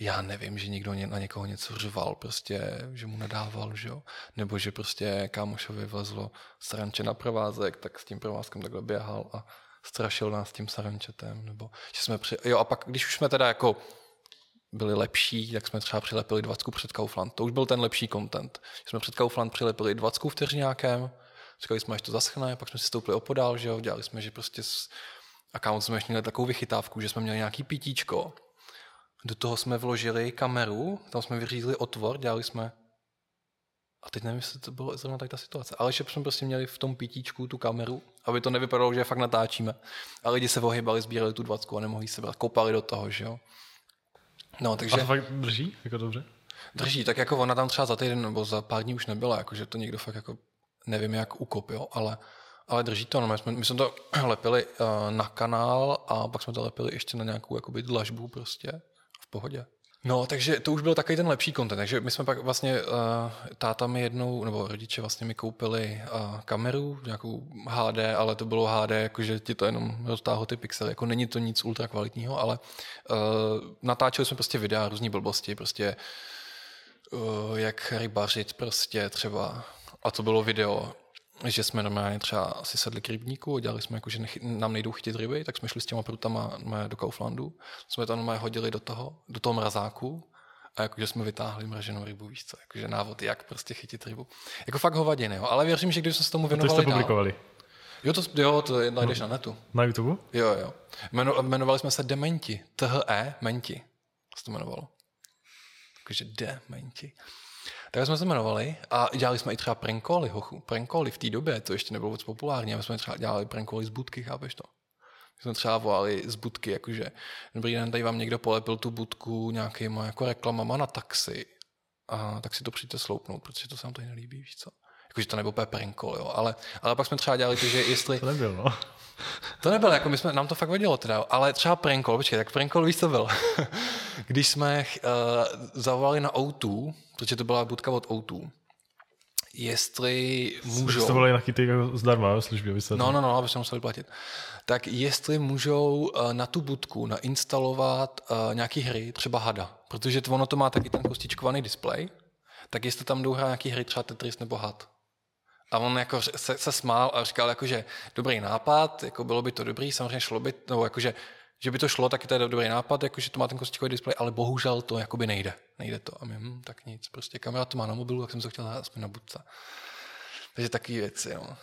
já nevím, že někdo na někoho něco řval, prostě, že mu nadával, že jo? Nebo že prostě kámošovi vlezlo stranče na provázek, tak s tím provázkem takhle běhal a strašil nás tím sarančetem, nebo že jsme při... Jo a pak, když už jsme teda jako byli lepší, tak jsme třeba přilepili dvacku před Kaufland. To už byl ten lepší content. Že jsme před Kaufland přilepili dvacku vteřinákem, říkali jsme, až to zaschne, pak jsme si stoupili opodál, že jo, dělali jsme, že prostě s... a kámo jsme ještě měli takovou vychytávku, že jsme měli nějaký pitíčko, do toho jsme vložili kameru, tam jsme vyřízli otvor, dělali jsme a teď nevím, jestli to bylo zrovna tak ta situace, ale že jsme prostě měli v tom pitíčku tu kameru, aby to nevypadalo, že fakt natáčíme. A lidi se ohybali, sbírali tu dvacku a nemohli se brát, kopali do toho, že jo. No, takže... A to fakt drží? Jako dobře? Drží, tak jako ona tam třeba za týden nebo za pár dní už nebyla, jako že to někdo fakt jako nevím jak ukopil, ale, ale drží to. No, my, jsme, my jsme to lepili uh, na kanál a pak jsme to lepili ještě na nějakou jakoby dlažbu prostě pohodě. No, takže to už byl takový ten lepší content. Takže my jsme pak vlastně, uh, táta mi jednou, nebo rodiče vlastně mi koupili uh, kameru, nějakou HD, ale to bylo HD, jakože ti to jenom roztáhlo ty pixely. Jako není to nic ultra kvalitního, ale uh, natáčeli jsme prostě videa, různé blbosti, prostě uh, jak rybařit prostě třeba. A to bylo video, že jsme normálně třeba asi sedli k rybníku dělali jsme jako, že nech, nám nejdou chytit ryby, tak jsme šli s těma prutama do Kauflandu. Jsme to normálně hodili do toho, do toho mrazáku a jakože jsme vytáhli mraženou rybu, víš co, jakože návod, jak prostě chytit rybu. Jako fakt hovadiny, jo. ale věřím, že když jsme se tomu věnovali a to jste publikovali? Dál, Jo, to, jo, to najdeš no. na netu. Na YouTube? Jo, jo. Jmeno, jmenovali jsme se Dementi. THE Menti. Se to jmenovalo. Takže Dementi. Tak jsme se jmenovali a dělali jsme i třeba prankoly, hochu. Prankoly v té době, to ještě nebylo moc populární, ale jsme třeba dělali prankoly z budky, chápeš to? My jsme třeba volali z budky, jakože dobrý den, tady vám někdo polepil tu budku nějakýma jako reklamama na taxi. A tak si to přijďte sloupnout, protože to se nám tady nelíbí, víš co? Jakože to nebyl úplně prankol, jo, ale, ale pak jsme třeba dělali to, že jestli... To nebyl, no. To nebylo, jako my jsme, nám to fakt vadilo teda, ale třeba prankol, počkej, tak prankol víš, co byl? Když jsme uh, zavolali na O2, protože to byla budka od O2, jestli můžou... To byly nějaký ty jako zdarma služby, aby se No, no, no, aby se museli platit. Tak jestli můžou uh, na tu budku nainstalovat uh, nějaký hry, třeba Hada, protože to, ono to má taky ten kostičkovaný displej, tak jestli tam jdou hrát nějaký hry, třeba Tetris nebo Had. A on jako se, se smál a říkal, jako, že dobrý nápad, jako bylo by to dobrý, samozřejmě šlo by, nebo jakože, že by to šlo, tak to je dobrý nápad, jakože to má ten kostičkový displej, ale bohužel to jakoby nejde. Nejde to. A my, hm, tak nic, prostě kamera to má na mobilu, tak jsem to chtěl dát aspoň na budce. Takže takové věci, no.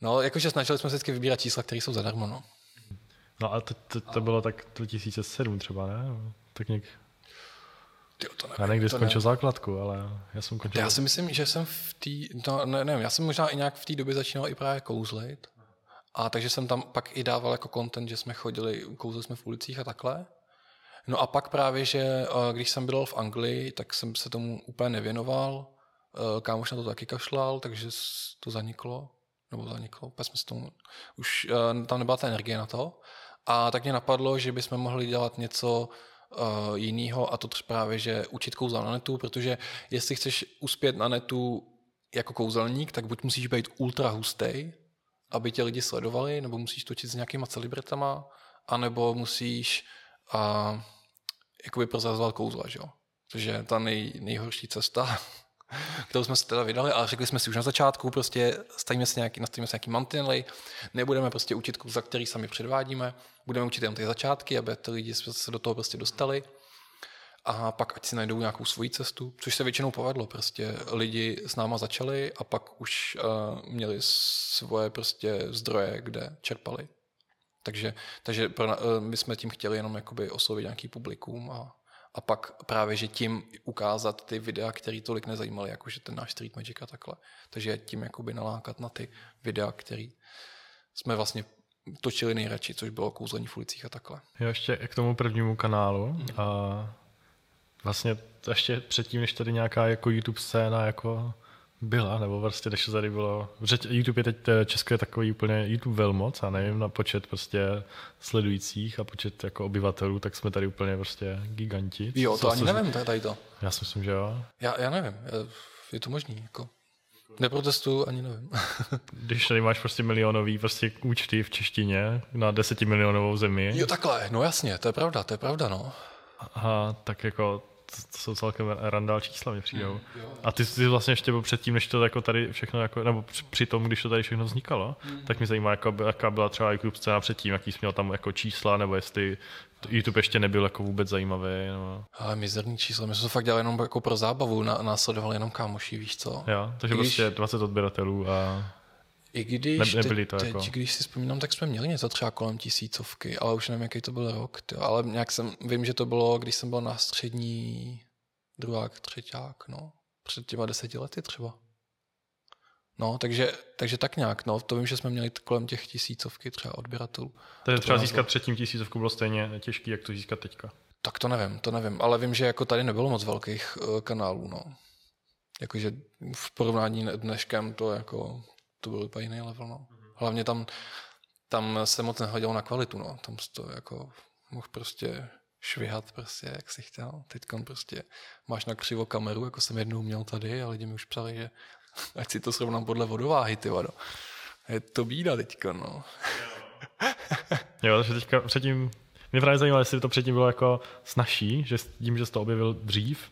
No, jakože snažili jsme se vždycky vybírat čísla, které jsou zadarmo, no. No a to, to, to bylo tak 2007 třeba, ne? Tak nějak Tyjo, to nevím, já někdy skončil nevím. základku, ale já jsem končil. Já si myslím, že jsem v té, no, ne, nevím, já jsem možná i nějak v té době začínal i právě kouzlit. A takže jsem tam pak i dával jako content, že jsme chodili, kouzli jsme v ulicích a takhle. No a pak právě, že eh, když jsem byl v Anglii, tak jsem se tomu úplně nevěnoval. Eh, kámoš na to taky kašlal, takže to zaniklo. Nebo zaniklo, pak jsme s tomu, už eh, tam nebyla ta energie na to. A tak mě napadlo, že bychom mohli dělat něco uh, jinýho a to právě, že učit kouzla na netu, protože jestli chceš uspět na netu jako kouzelník, tak buď musíš být ultra hustý, aby tě lidi sledovali, nebo musíš točit s nějakýma celebritama, anebo musíš uh, jakoby prozrazovat kouzla, že jo? Což je ta nej, nejhorší cesta, kterou jsme se teda vydali, ale řekli jsme si už na začátku, prostě stavíme se nějaký, nastavíme se nějaký mantinely, nebudeme prostě učit za který sami předvádíme, budeme učit jen ty začátky, aby ty lidi se do toho prostě dostali a pak ať si najdou nějakou svoji cestu, což se většinou povedlo. Prostě lidi s náma začali a pak už uh, měli svoje prostě zdroje, kde čerpali. Takže, takže pro, uh, my jsme tím chtěli jenom jakoby oslovit nějaký publikum a a pak právě, že tím ukázat ty videa, které tolik nezajímaly, jakože ten náš Street Magic a takhle. Takže tím jakoby nalákat na ty videa, které jsme vlastně točili nejradši, což bylo kouzlení v ulicích a takhle. Jo, ještě k tomu prvnímu kanálu. A vlastně ještě předtím, než tady nějaká jako YouTube scéna jako byla, nebo prostě než tady bylo, YouTube je teď, Česko je takový úplně YouTube velmoc a nevím na počet prostě sledujících a počet jako obyvatelů, tak jsme tady úplně prostě giganti. Jo, to ani nevím, tady to. Já si myslím, že jo. Já, já nevím, je to možný, jako. Neprotestuju, ani nevím. Když tady máš prostě milionový prostě účty v češtině na desetimilionovou zemi. Jo, takhle, no jasně, to je pravda, to je pravda, no. A tak jako to jsou celkem randál čísla, mi přijdou. Mm, a ty jsi vlastně ještě byl předtím, než to jako tady všechno, jako, nebo při tom, když to tady všechno vznikalo, mm. tak mě zajímá, jako, jaká byla třeba YouTube scéna předtím, jaký jsi měl tam jako čísla, nebo jestli YouTube ještě nebyl jako vůbec zajímavý. Nebo... Ale mizerný čísla, my jsme to fakt dělali jenom jako pro zábavu, následovali jenom kámoši, víš co. Jo, takže když... prostě 20 odběratelů a... I když, ne, nebyli to teď, jako... teď, když si vzpomínám, tak jsme měli něco třeba kolem tisícovky, ale už nevím, jaký to byl rok. Tyjo. Ale nějak jsem, vím, že to bylo, když jsem byl na střední druhák, třeťák, no. Před těma deseti lety třeba. No, takže, takže tak nějak, no, to vím, že jsme měli kolem těch tisícovky třeba odběratelů. Takže třeba získat třetím tisícovku bylo stejně těžký, jak to získat teďka. Tak to nevím, to nevím, ale vím, že jako tady nebylo moc velkých uh, kanálů, no. Jakože v porovnání dneškem to jako to byl úplně jiný level. No. Hlavně tam, tam se moc nehodilo na kvalitu. No. Tam to jako mohl prostě švihat prostě, jak si chtěl. Teď prostě máš na křivo kameru, jako jsem jednou měl tady a lidi mi už psali, že ať si to srovnám podle vodováhy, ty vado. Je to bída teďka, no. jo, takže teďka předtím, mě právě zajímalo, jestli to předtím bylo jako snažší, že tím, že jsi to objevil dřív,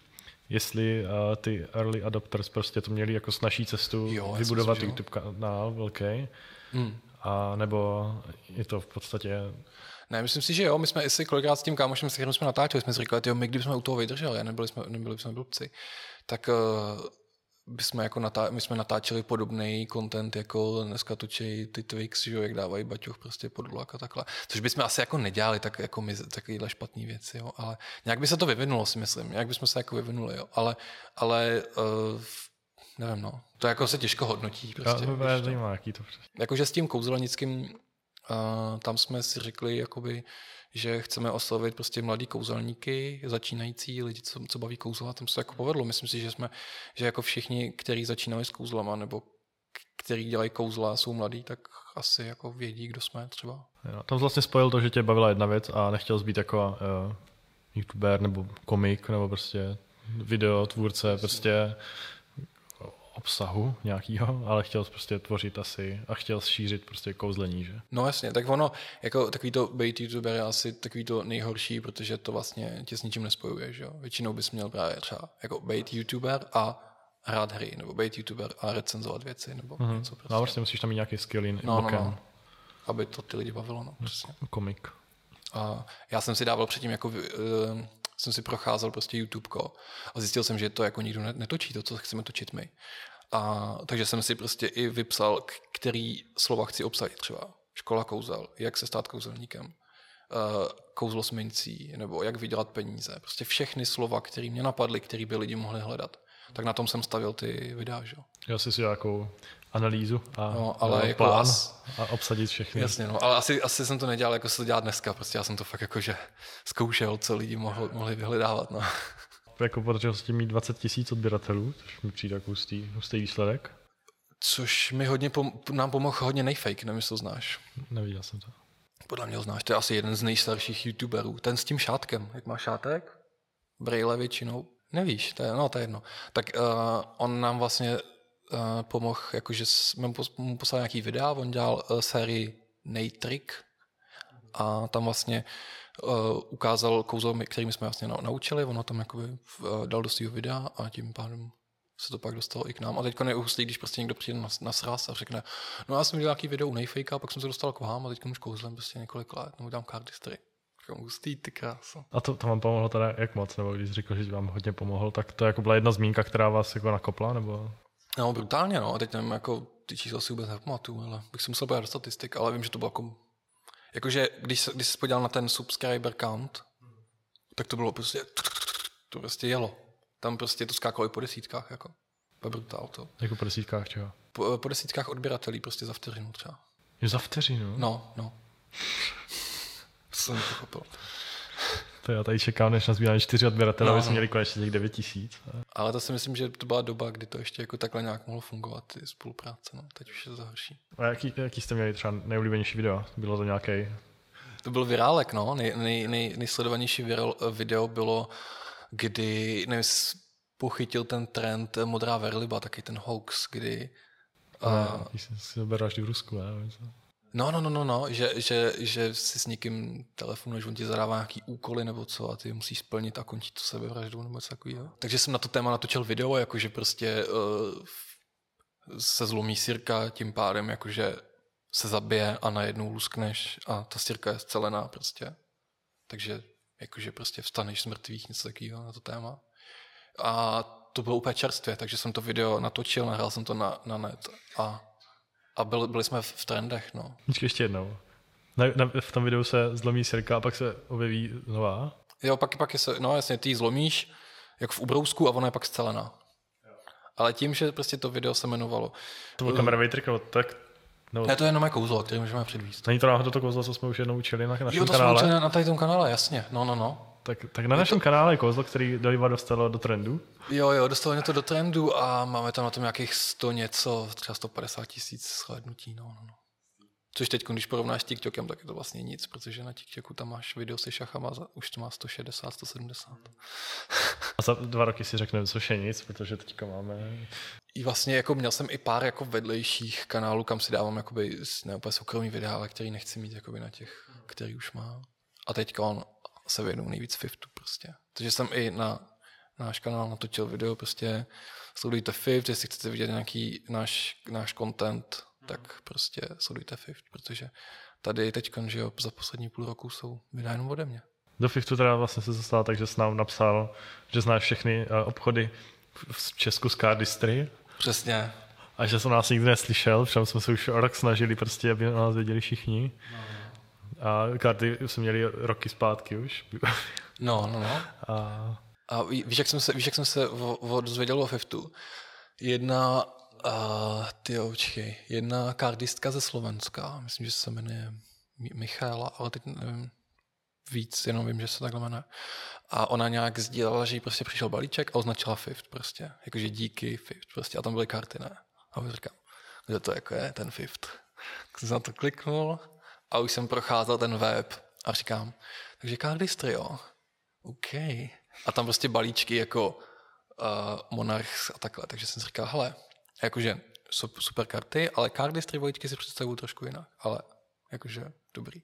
jestli uh, ty early adopters prostě to měli jako snažší cestu jo, vybudovat myslím, YouTube kanál velký, hmm. a nebo je to v podstatě... Ne, myslím si, že jo, my jsme si kolikrát s tím kámošem, s kterým jsme natáčeli, jsme si říkali, jo, my kdybychom u toho vydrželi, nebyli jsme, nebyli jsme blbci, tak uh, bychom jako natá- my jsme natáčeli podobný content, jako dneska točí ty Twix, že jo, jak dávají baťoch prostě pod vlak a takhle. Což bychom asi jako nedělali tak, jako my takovýhle špatný věci, jo. Ale nějak by se to vyvinulo, si myslím. Nějak bychom se jako vyvinuli, jo. Ale, ale uh, nevím, no. To jako se těžko hodnotí. Prostě, to zajímá, jaký to prostě. Jakože s tím kouzelnickým, uh, tam jsme si řekli, jakoby, že chceme oslovit prostě mladý kouzelníky, začínající lidi, co, co baví kouzla, tam se jako povedlo. Myslím si, že jsme, že jako všichni, kteří začínali s kouzlama, nebo který dělají kouzla, jsou mladí, tak asi jako vědí, kdo jsme třeba. Jo, tam vlastně spojil to, že tě bavila jedna věc a nechtěl být jako uh, youtuber nebo komik nebo prostě video tvůrce, prostě obsahu nějakého, ale chtěl prostě tvořit asi a chtěl šířit prostě kouzlení, že? No jasně, tak ono, jako takový to být youtuber je asi takový to nejhorší, protože to vlastně tě s ničím nespojuje, že jo? Většinou bys měl právě třeba jako být youtuber a hrát hry, nebo být youtuber a recenzovat věci, nebo mm-hmm. něco prostě. No prostě musíš tam mít nějaký skill in no, no, no, aby to ty lidi bavilo, no, přesně. Komik. A já jsem si dával předtím jako uh, jsem si procházel prostě YouTube a zjistil jsem, že to jako nikdo netočí, to, co chceme točit my. A takže jsem si prostě i vypsal, který slova chci obsadit třeba. Škola kouzel, jak se stát kouzelníkem, uh, kouzlo s mincí, nebo jak vydělat peníze. Prostě všechny slova, které mě napadly, které by lidi mohli hledat. Tak na tom jsem stavil ty videa, že? Já si si nějakou analýzu a no, ale jako plán as... a obsadit všechny. Jasně, no, ale asi, asi jsem to nedělal, jako se to dělá dneska. Prostě já jsem to fakt jakože zkoušel, co lidi mohli, mohli vyhledávat. No jako podařilo se mít 20 tisíc odběratelů, což mi přijde jako hustý, hustý výsledek. Což mi hodně pom- nám pomohl hodně nejfake, nevím, jestli to znáš. Neviděl jsem to. Podle mě ho znáš, to je asi jeden z nejstarších youtuberů. Ten s tím šátkem. Jak má šátek? Braille většinou. Nevíš, to je, no, to je jedno. Tak uh, on nám vlastně uh, pomohl, jakože jsme mu poslali nějaký videa, on dělal uh, sérii Neytrick a tam vlastně uh, ukázal kouzlo, kterými jsme vlastně naučili, ono tam jakoby uh, dal do svého videa a tím pádem se to pak dostalo i k nám. A teď je hustý, když prostě někdo přijde na, na sraz a řekne, no já jsem dělal nějaký video u Nejfejka, pak jsem se dostal k vám a teď už kouzlem prostě několik let, no dám cardistry. Hustý, ty krása. A to, to vám pomohlo teda jak moc, nebo když řekl, že vám hodně pomohl, tak to jako byla jedna zmínka, která vás jako nakopla, nebo? No, brutálně, no. A teď nevím, jako ty čísla si vůbec nepamatuju, ale bych si musel do statistik, ale vím, že to bylo jako Jakože, když, když jsi podíval na ten subscriber count, tak to bylo prostě, to prostě jelo. Tam prostě to skákalo i po desítkách, jako. To brutál to. Jako po desítkách čeho? Po, po desítkách odběratelí prostě za vteřinu třeba. Je za vteřinu? No, no. jsem pochopil. To já tady čekám, než nazbíráme čtyři odběratele, no, aby jsme měli konečně těch 9 tisíc. Ale to si myslím, že to byla doba, kdy to ještě jako takhle nějak mohlo fungovat, ty spolupráce. No. Teď už je to horší. A jaký, jaký jste měli třeba nejoblíbenější video? Bylo to nějaký? To byl virálek, no. Nej, nej, nej, nejsledovanější viral, video bylo, kdy, nevím, pochytil ten trend Modrá verliba, taky ten hoax, kdy... A, uh, si to bereš v Rusku, ne? No, no, no, no, no, že, že, že si s někým telefonuješ, on ti zadává nějaký úkoly nebo co a ty musíš splnit a končit to sebevraždu nebo něco takového. Takže jsem na to téma natočil video, jakože prostě uh, se zlomí sírka, tím pádem jakože se zabije a najednou luskneš a ta sírka je scelená prostě. Takže jakože prostě vstaneš z mrtvých, něco takového na to téma. A to bylo úplně čerstvě, takže jsem to video natočil, nahrál jsem to na, na net a a byli, byli jsme v trendech, no. Počkej ještě jednou. Na, na, v tom videu se zlomí sirka a pak se objeví nová? Jo, pak, pak je se, no jasně, ty ji zlomíš, jak v ubrousku a ona je pak scelená. Ale tím, že prostě to video se jmenovalo... To byl kamerový trik, tak No. Ne, to je jenom jako kouzlo, který můžeme předvíst. Není to náhodou to kouzlo, co jsme už jednou učili na našem jo, to kanále? Jo, to jsme na tady tom kanále, jasně. No, no, no. Tak, tak na našem to... kanále je kouzlo, který Doliva dostalo do trendu. Jo, jo, dostalo mě to do trendu a máme tam na tom nějakých 100 něco, třeba 150 tisíc shlédnutí. No, no, no. Což teď, když porovnáš s TikTokem, tak je to vlastně nic, protože na TikToku tam máš video se šachama, už to má 160, 170. A za dva roky si řekneme, což je nic, protože teďka máme... I vlastně jako měl jsem i pár jako vedlejších kanálů, kam si dávám jakoby ne úplně soukromý videa, ale který nechci mít jakoby na těch, který už mám. A teďka on se věnu nejvíc Fiftu prostě. Takže jsem i na náš kanál natočil video, prostě sledujte Fift, jestli chcete vidět nějaký náš, náš content, tak prostě sledujte Fift, protože tady teď, že jo, za poslední půl roku jsou videa jenom ode mě. Do Fiftu teda vlastně se zastala tak, že jsi nám napsal, že znáš všechny uh, obchody v Česku z Cardistry. Přesně. A že jsem nás nikdy neslyšel, protože jsme se už rok snažili prostě, aby nás věděli všichni. No. A karty jsme měli roky zpátky už. No, no, no. A, a víš, jak jsem se, víš, jak jsem se o, o, dozvěděl o Fiftu? Jedna Uh, ty očky. Jedna kardistka ze Slovenska, myslím, že se jmenuje Michála, ale teď nevím víc, jenom vím, že se takhle jmenuje. A ona nějak sdílela, že jí prostě přišel balíček a označila Fift prostě. Jakože díky Fift prostě. A tam byly karty, ne? A říkám, kde to jako je, ten Fift. Tak jsem na to kliknul a už jsem procházel ten web a říkám, takže kardistry, jo. OK. A tam prostě balíčky jako uh, Monarchs a takhle. Takže jsem si říkal, hele, Jakože super karty, ale karty z trivojčky si představují trošku jinak, ale jakože dobrý.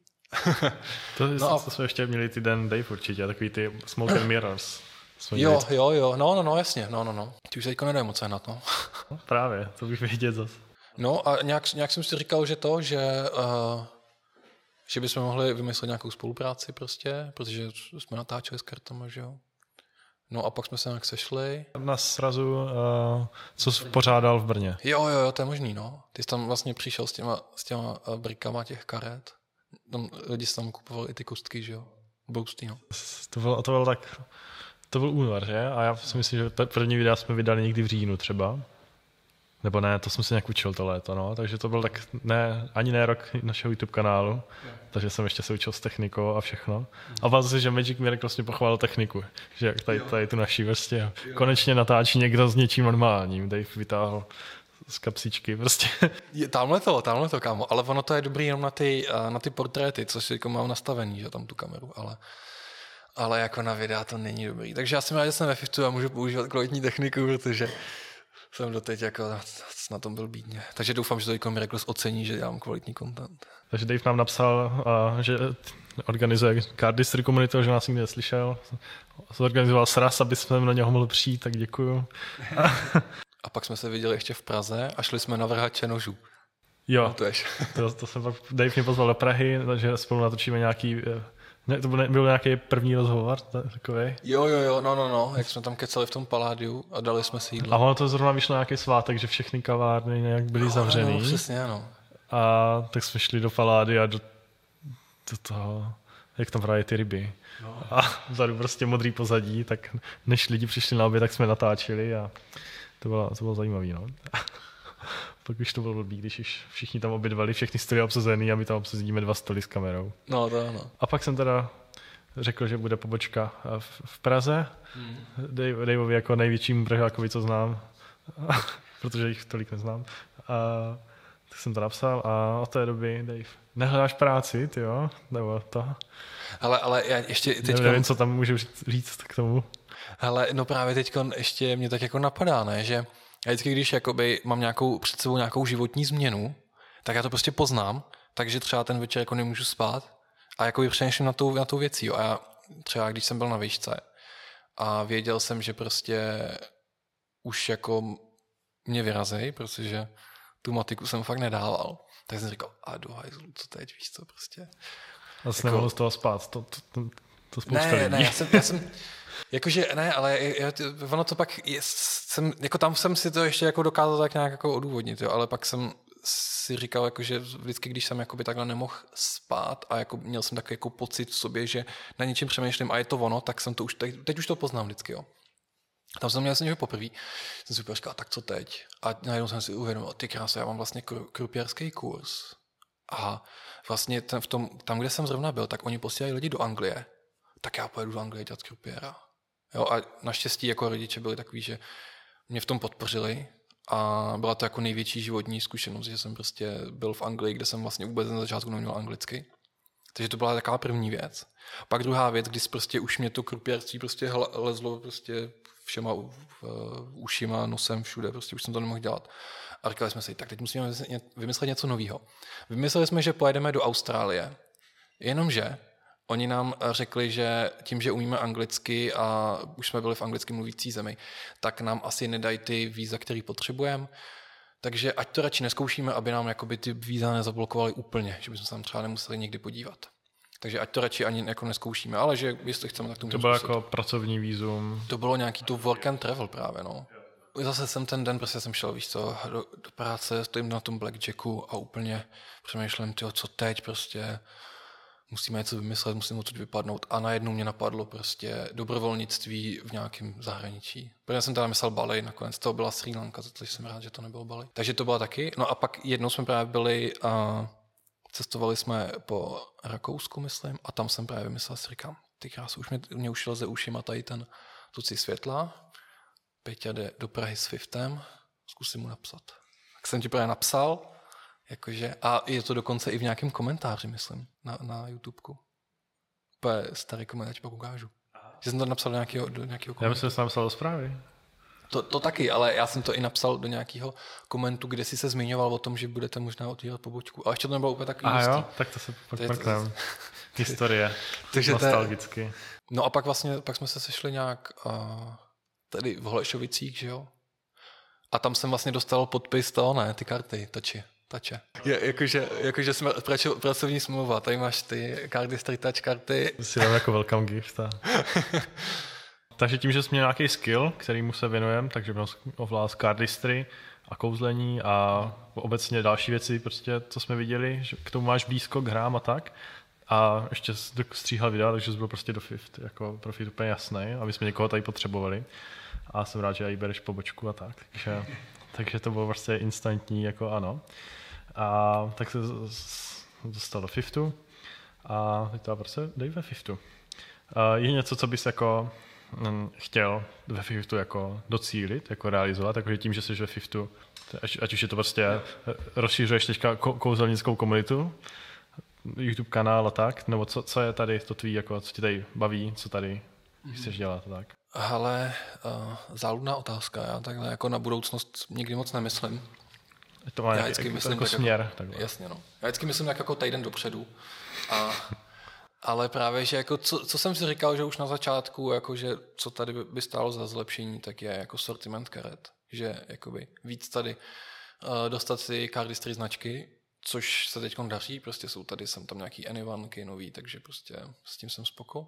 to, no a... to jsme ještě měli ty den Dave určitě, takový ty smoke and mirrors. jo, jo, jo, no, no, no, jasně, no, no, no. Ty už teďko nedají moc na to. no, právě, to bych vidět zase. No a nějak, nějak jsem si říkal, že to, že, uh, že bychom mohli vymyslet nějakou spolupráci prostě, protože jsme natáčeli s kartama, že jo. No a pak jsme se nějak sešli. Na srazu, uh, co jsi pořádal v Brně. Jo, jo, jo, to je možný, no. Ty jsi tam vlastně přišel s těma, s těma uh, brikama těch karet. Tam lidi si tam kupovali i ty kostky, že jo. Boosty, no. To bylo, to bylo tak, to byl únor, že? A já si myslím, že první videa jsme vydali někdy v říjnu třeba. Nebo ne, to jsem si nějak učil to léto, no. Takže to byl tak ne, ani ne rok našeho YouTube kanálu. Takže jsem ještě se učil s technikou a všechno. A vlastně si, že Magic Miracle vlastně pochválil techniku. Že tady, tady tu naší vlastně konečně natáčí někdo s něčím normálním. Dave vytáhl z kapsičky prostě. Je, tamhle to, tamhle to, kámo. Ale ono to je dobrý jenom na ty, eh, na ty portréty, co si jako mám nastavený, že tam tu kameru, ale ale jako na videa to není dobrý. Takže já jsem rád, že jsem ve Fiftu a můžu používat kvalitní techniku, protože jsem doteď jako na tom byl bídně. Takže doufám, že to jako Miracles ocení, že dělám kvalitní content. Takže Dave nám napsal, že organizuje Cardistry komunitu, že nás nikdy neslyšel. Zorganizoval sraz, aby jsme na něho mohli přijít, tak děkuju. A pak jsme se viděli ještě v Praze a šli jsme na vrhače nožů. Jo, to, to, to jsem pak, Dave mě pozval do Prahy, takže spolu natočíme nějaký eh, ne, to byl, byl nějaký první rozhovor takový. Jo, jo, jo, no, no, no, jak jsme tam kecali v tom paládiu a dali jsme si jídlo. A ono to zrovna vyšlo nějaký svátek, že všechny kavárny nějak byly no, zavřený. No, přesně, ano. A tak jsme šli do palády a do, do toho, jak tam hraje ty ryby. No. A vzadu prostě modrý pozadí, tak než lidi přišli na oběd, tak jsme natáčeli a to bylo, to bylo zajímavé. No. Pak už to bylo blbý, když už všichni tam obědvali, všechny stoly obsazený a my tam obsazíme dva stoly s kamerou. No to ano. A pak jsem teda řekl, že bude pobočka v, v Praze. Hmm. Dave, Daveovi jako největšímu Pražákovi, co znám, protože jich tolik neznám. A, tak jsem to napsal a od té doby, Dave, nehledáš práci, ty jo? Nebo to? Ale, ale já ještě teď... Nevím, co tam můžu říct k tomu. Ale no právě teď ještě mě tak jako napadá, ne, že já vždycky, když jakoby mám nějakou, před sebou nějakou životní změnu, tak já to prostě poznám, takže třeba ten večer jako nemůžu spát a jako přemýšlím na tou, na tou věcí. Jo. A já třeba, když jsem byl na výšce a věděl jsem, že prostě už jako mě vyrazej, protože tu matiku jsem fakt nedával, tak jsem říkal, a do hajzlu, co teď, víš co, prostě. A jako... nemohl z toho spát, to, to, to, to spousta ne, lidí. Ne, já jsem, já jsem, Jakože ne, ale já, ono to pak, je, jsem, jako tam jsem si to ještě jako dokázal tak nějak jako odůvodnit, jo, ale pak jsem si říkal, jako, že vždycky, když jsem jakoby takhle nemohl spát a jako měl jsem takový jako pocit v sobě, že na něčem přemýšlím a je to ono, tak jsem to už, teď, teď už to poznám vždycky, jo. Tam jsem měl jsem poprvé, jsem si říkal, tak co teď? A najednou jsem si uvědomil, ty krásy, já mám vlastně krupěrský kurz. A vlastně ten, v tom, tam, kde jsem zrovna byl, tak oni posílají lidi do Anglie, tak já pojedu do Anglie dělat krupěra. Jo, a naštěstí jako rodiče byli takový, že mě v tom podpořili a byla to jako největší životní zkušenost, že jsem prostě byl v Anglii, kde jsem vlastně vůbec na začátku neměl anglicky. Takže to byla taková první věc. Pak druhá věc, když prostě už mě to krupěrství prostě lezlo prostě všema ušima, nosem, všude, prostě už jsem to nemohl dělat. A říkali jsme si, tak teď musíme vymyslet něco nového. Vymysleli jsme, že pojedeme do Austrálie. Jenomže oni nám řekli, že tím, že umíme anglicky a už jsme byli v anglicky mluvící zemi, tak nám asi nedají ty víza, který potřebujeme. Takže ať to radši neskoušíme, aby nám jakoby ty víza nezablokovali úplně, že bychom se tam třeba nemuseli někdy podívat. Takže ať to radši ani jako neskoušíme, ale že jestli chceme, tak to To bylo jako pracovní vízum. To bylo nějaký to work and travel právě, no. Zase jsem ten den, prostě jsem šel, víš co, do, do práce, stojím na tom blackjacku a úplně přemýšlím, tyjo, co teď prostě, musíme něco vymyslet, musíme odsud vypadnout. A najednou mě napadlo prostě dobrovolnictví v nějakém zahraničí. Protože jsem teda myslel Bali, nakonec to byla Sri Lanka, takže jsem rád, že to nebylo Bali. Takže to bylo taky. No a pak jednou jsme právě byli a cestovali jsme po Rakousku, myslím, a tam jsem právě vymyslel, si říkám, ty krásy, už mě, mě už leze ušima tady ten tuci světla, Peťa jde do Prahy s Fiftem, zkusím mu napsat. Tak jsem ti právě napsal, Jakože, a je to dokonce i v nějakém komentáři, myslím, na, na YouTubeku. Úplně starý komentář, pak ukážu. Že jsem to napsal do nějakého, do nějakého komentáře. Já myslím, že jsem napsal do zprávy. To, to taky, ale já jsem to i napsal do nějakého komentu, kde si se zmiňoval o tom, že budete možná otvírat pobočku. A ještě to nebylo úplně takový A jo, tak to se pak mrkneme. Historie. Takže nostalgicky. No a pak vlastně, pak jsme se sešli nějak uh, tady v Holešovicích, že jo? A tam jsem vlastně dostal podpis toho, ne, ty karty, tači tače. Je, jakože, jakože jsme pračo, pracovní smlouva, tady máš ty karty, street touch karty. Si dám jako welcome gift. A... takže tím, že jsme měli nějaký skill, kterýmu se věnujeme, takže ovládat cardistry a kouzlení a obecně další věci, prostě, co jsme viděli, že k tomu máš blízko k hrám a tak. A ještě stříhal videa, takže jsi byl prostě do FIFT, jako pro FIFT úplně jasný, aby jsme někoho tady potřebovali. A jsem rád, že i bereš pobočku a tak. Takže, takže to bylo prostě instantní, jako ano. A tak se dostal do Fiftu a teď to prostě dej ve Fiftu. A je něco, co bys jako mm, chtěl ve Fiftu jako docílit, jako realizovat, takže tím, že jsi ve Fiftu, ať, ať už je to prostě eh, rozšířuješ teďka kouzelnickou komunitu, YouTube kanál a tak, nebo co, co je tady to tvý, jako, co tě tady baví, co tady chceš dělat a tak? Ale uh, záludná otázka, já takhle jako na budoucnost nikdy moc nemyslím. To má já vždycky jak, myslím, jako směr. Jako, jasně, no. Já vždycky myslím jak jako týden dopředu. A, ale právě, že jako co, co, jsem si říkal, že už na začátku, jako že co tady by stálo za zlepšení, tak je jako sortiment karet. Že jakoby víc tady uh, dostat si cardistry značky, což se teď daří, prostě jsou tady, jsem tam nějaký anyvanky nový, takže prostě s tím jsem spoko. Uh,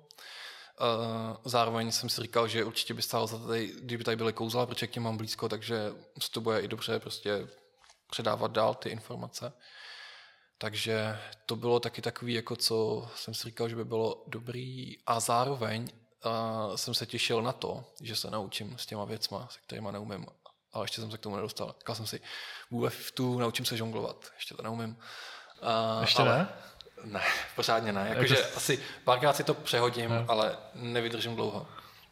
zároveň jsem si říkal, že určitě by stálo za tady, kdyby tady byly kouzla, protože k těm mám blízko, takže se to bude i dobře prostě předávat dál ty informace. Takže to bylo taky takový, jako co jsem si říkal, že by bylo dobrý a zároveň uh, jsem se těšil na to, že se naučím s těma věcma, se kterými neumím, ale ještě jsem se k tomu nedostal. Říkal jsem si, v tu naučím se žonglovat, ještě to neumím. Uh, ještě ale, ne? Ne, pořádně ne. Jakože jako... asi párkrát si to přehodím, ne. ale nevydržím dlouho.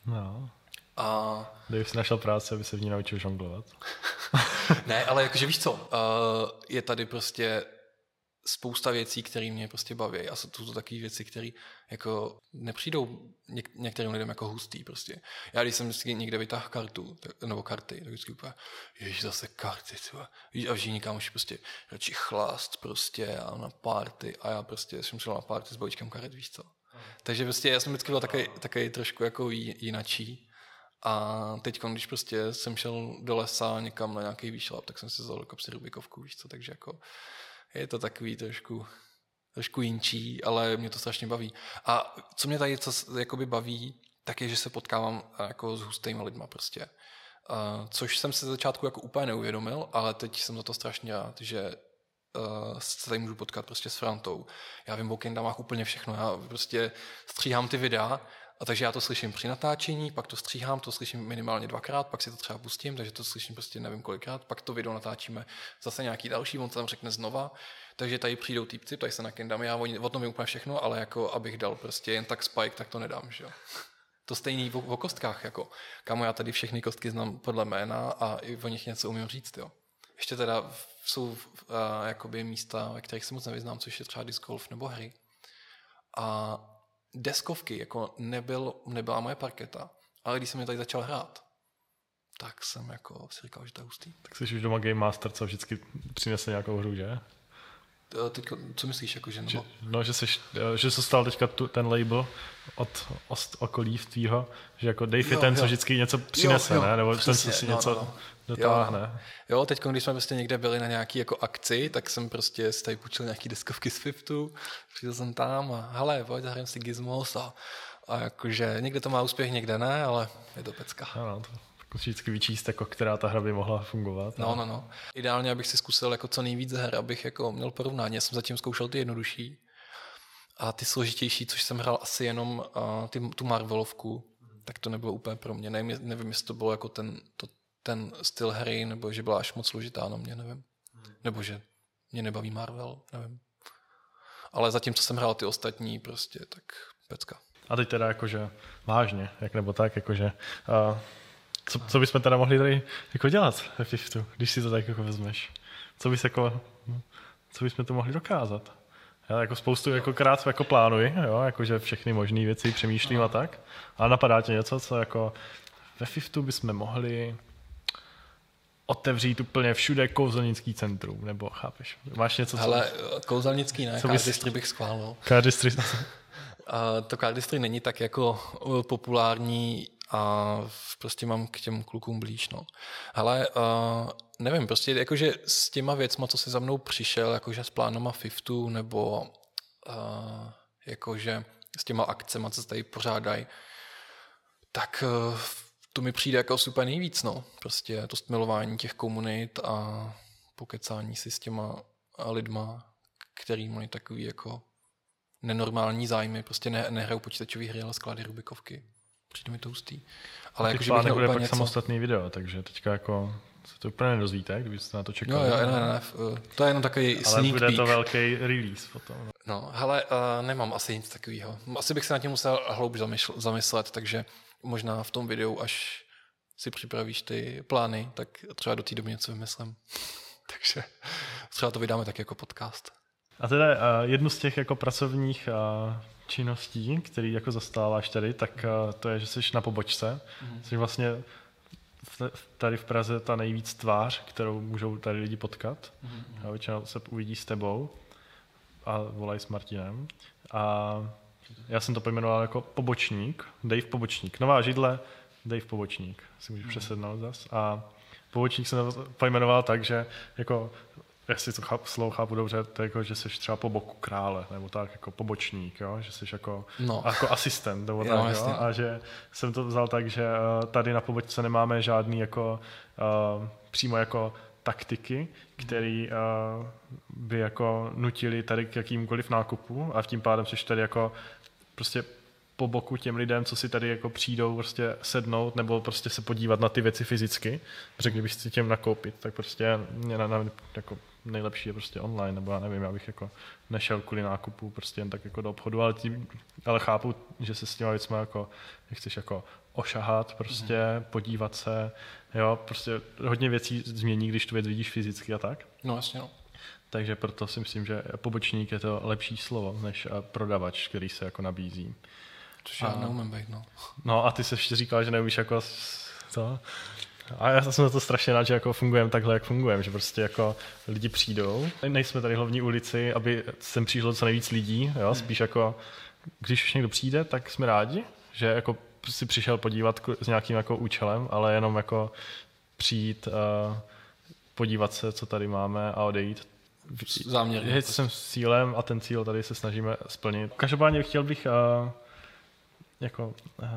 No. A... Kdyby jsi našel práci, aby se v ní naučil žonglovat. ne, ale jakože víš co, uh, je tady prostě spousta věcí, které mě prostě baví a jsou to takové věci, které jako nepřijdou něk- některým lidem jako hustý prostě. Já když jsem vždycky někde vytáhl kartu, tak, nebo karty, tak vždycky úplně, ježiš, zase karty, třeba. Víš, a všichni už prostě radši chlast prostě a na party a já prostě jsem šel na party s bojičkem karet, víš co. Takže prostě já jsem vždycky byl takový, takový trošku jako jinačí a teď, když prostě jsem šel do lesa někam na nějaký výšlap, tak jsem si vzal jako psi Rubikovku, víš co, takže jako je to takový trošku, trošku jinčí, ale mě to strašně baví. A co mě tady co, jakoby baví, tak je, že se potkávám jako s hustými lidma prostě. Uh, což jsem se začátku jako úplně neuvědomil, ale teď jsem za to strašně rád, že uh, se tady můžu potkat prostě s Frantou. Já vím o kendamách úplně všechno, já prostě stříhám ty videa a takže já to slyším při natáčení, pak to stříhám, to slyším minimálně dvakrát, pak si to třeba pustím, takže to slyším prostě nevím kolikrát, pak to video natáčíme zase nějaký další, on to tam řekne znova. Takže tady přijdou týpci, tady se na Kendam, já o tom úplně všechno, ale jako abych dal prostě jen tak spike, tak to nedám, že jo. To stejný o kostkách, jako. Kamo, já tady všechny kostky znám podle jména a i o nich něco umím říct, jo. Ještě teda jsou uh, jakoby místa, ve kterých se moc nevyznám, což je třeba disc golf nebo hry. A deskovky jako nebyl, nebyla moje parketa, ale když jsem je tady začal hrát, tak jsem jako si říkal, že to je hustý. Tak jsi už doma Game Master, co vždycky přinese nějakou hru, že? Teď, co myslíš, jako že, že No, že jsi, že jsi stal teďka tu, ten label od, od okolí v tvýho, že jako Dave jo, je ten, jo. co vždycky něco přinese, jo, jo, ne? Nebo přesně, ten, co si no, něco no, no. dotáhne. Jo, jo teď, když jsme prostě někde byli na nějaký jako akci, tak jsem prostě si tady půjčil nějaký deskovky z Fiftu, přišel jsem tam a hele, pojď, zahrajeme si Gizmos a, a jakože někde to má úspěch, někde ne, ale je to pecka. Ano, to vždycky vyčíst, jako která ta hra by mohla fungovat. No, no, no. Ideálně, abych si zkusil jako co nejvíc her, abych jako měl porovnání. Já jsem zatím zkoušel ty jednodušší a ty složitější, což jsem hrál asi jenom uh, ty, tu Marvelovku, tak to nebylo úplně pro mě. Nevím, nevím jestli to bylo jako ten, to, ten styl hry, nebo že byla až moc složitá na mě, nevím. Nebo že mě nebaví Marvel, nevím. Ale zatím, co jsem hrál ty ostatní, prostě, tak pecka. A teď teda jakože vážně, jak nebo tak, jakože uh, co, co bychom teda mohli tady jako dělat ve Fiftu, když si to tak jako vezmeš? Co bys jako, co bychom to mohli dokázat? Já jako spoustu jako krát jako plánuji, jo, jakože všechny možné věci přemýšlím a tak. A napadá tě něco, co jako ve Fiftu bychom mohli otevřít úplně všude kouzelnický centrum, nebo chápeš? Máš něco, co... Ale kouzelnický ne, co bys... bych schválil. Cardistry. to cardistry není tak jako populární a prostě mám k těm klukům blíž, no. Ale uh, nevím, prostě jakože s těma věcma, co si za mnou přišel, jakože s plánama Fiftu, nebo uh, jakože s těma akcemi, co se tady pořádají, tak uh, to mi přijde jako super nejvíc, no. Prostě to stmilování těch komunit a pokecání si s těma lidma, který mají takový jako nenormální zájmy, prostě ne, nehrajou počítačové hry, ale sklady Rubikovky. Přijde mi to hustý. Ale jako, že bych bude pak něco... samostatný video, takže teďka jako se to úplně nedozvíte, kdybyste na to čekali. Jo, jo, ne, ne, ne, to je jenom takový Ale sneak bude peek. to velký release potom. No, no hele, uh, nemám asi nic takového. Asi bych se na tím musel hloubš zamyslet, takže možná v tom videu, až si připravíš ty plány, tak třeba do té doby něco vymyslím. takže třeba to vydáme tak jako podcast. A teda uh, jednu z těch jako pracovních uh, činností, který jako zastáváš tady, tak uh, to je, že jsi na pobočce. Mm. Jsi vlastně tady v Praze ta nejvíc tvář, kterou můžou tady lidi potkat. Mm. A většinou se uvidí s tebou a volají s Martinem. A já jsem to pojmenoval jako pobočník, Dave Pobočník. Nová židle, Dave Pobočník, si můžeš mm. přesednout zas. A pobočník jsem to pojmenoval tak, že jako jestli to chápu, slovo chápu dobře, to je jako, že jsi třeba po boku krále, nebo tak jako pobočník, jo? že jsi jako, no. jako asistent, nebo tak, jo? a že jsem to vzal tak, že uh, tady na pobočce nemáme žádný jako uh, přímo jako taktiky, které uh, by jako nutili tady k jakýmkoliv nákupu a v tím pádem jsi tady jako prostě po boku těm lidem, co si tady jako přijdou prostě sednout nebo prostě se podívat na ty věci fyzicky, protože kdybych si těm nakoupit, tak prostě mě na, na, jako nejlepší je prostě online, nebo já nevím, já bych jako nešel kvůli nákupu prostě jen tak jako do obchodu, ale, tím, ale chápu, že se s těma věcmi jako, jak chceš jako ošahat prostě, mm. podívat se, jo, prostě hodně věcí změní, když tu věc vidíš fyzicky a tak. No jasně, no. Takže proto si myslím, že pobočník je to lepší slovo, než prodavač, který se jako nabízí. Což já neumím být, no. No a ty se ještě říkal, že neumíš jako to. A já jsem za to strašně rád, že jako fungujeme takhle, jak fungujeme, že prostě jako lidi přijdou. Nejsme tady hlavní ulici, aby sem přišlo co nejvíc lidí, jo? Hmm. spíš jako, když už někdo přijde, tak jsme rádi, že jako si přišel podívat s nějakým jako účelem, ale jenom jako přijít, uh, podívat se, co tady máme a odejít. Záměrně. Je jsem s cílem a ten cíl tady se snažíme splnit. Každopádně chtěl bych uh, jako uh,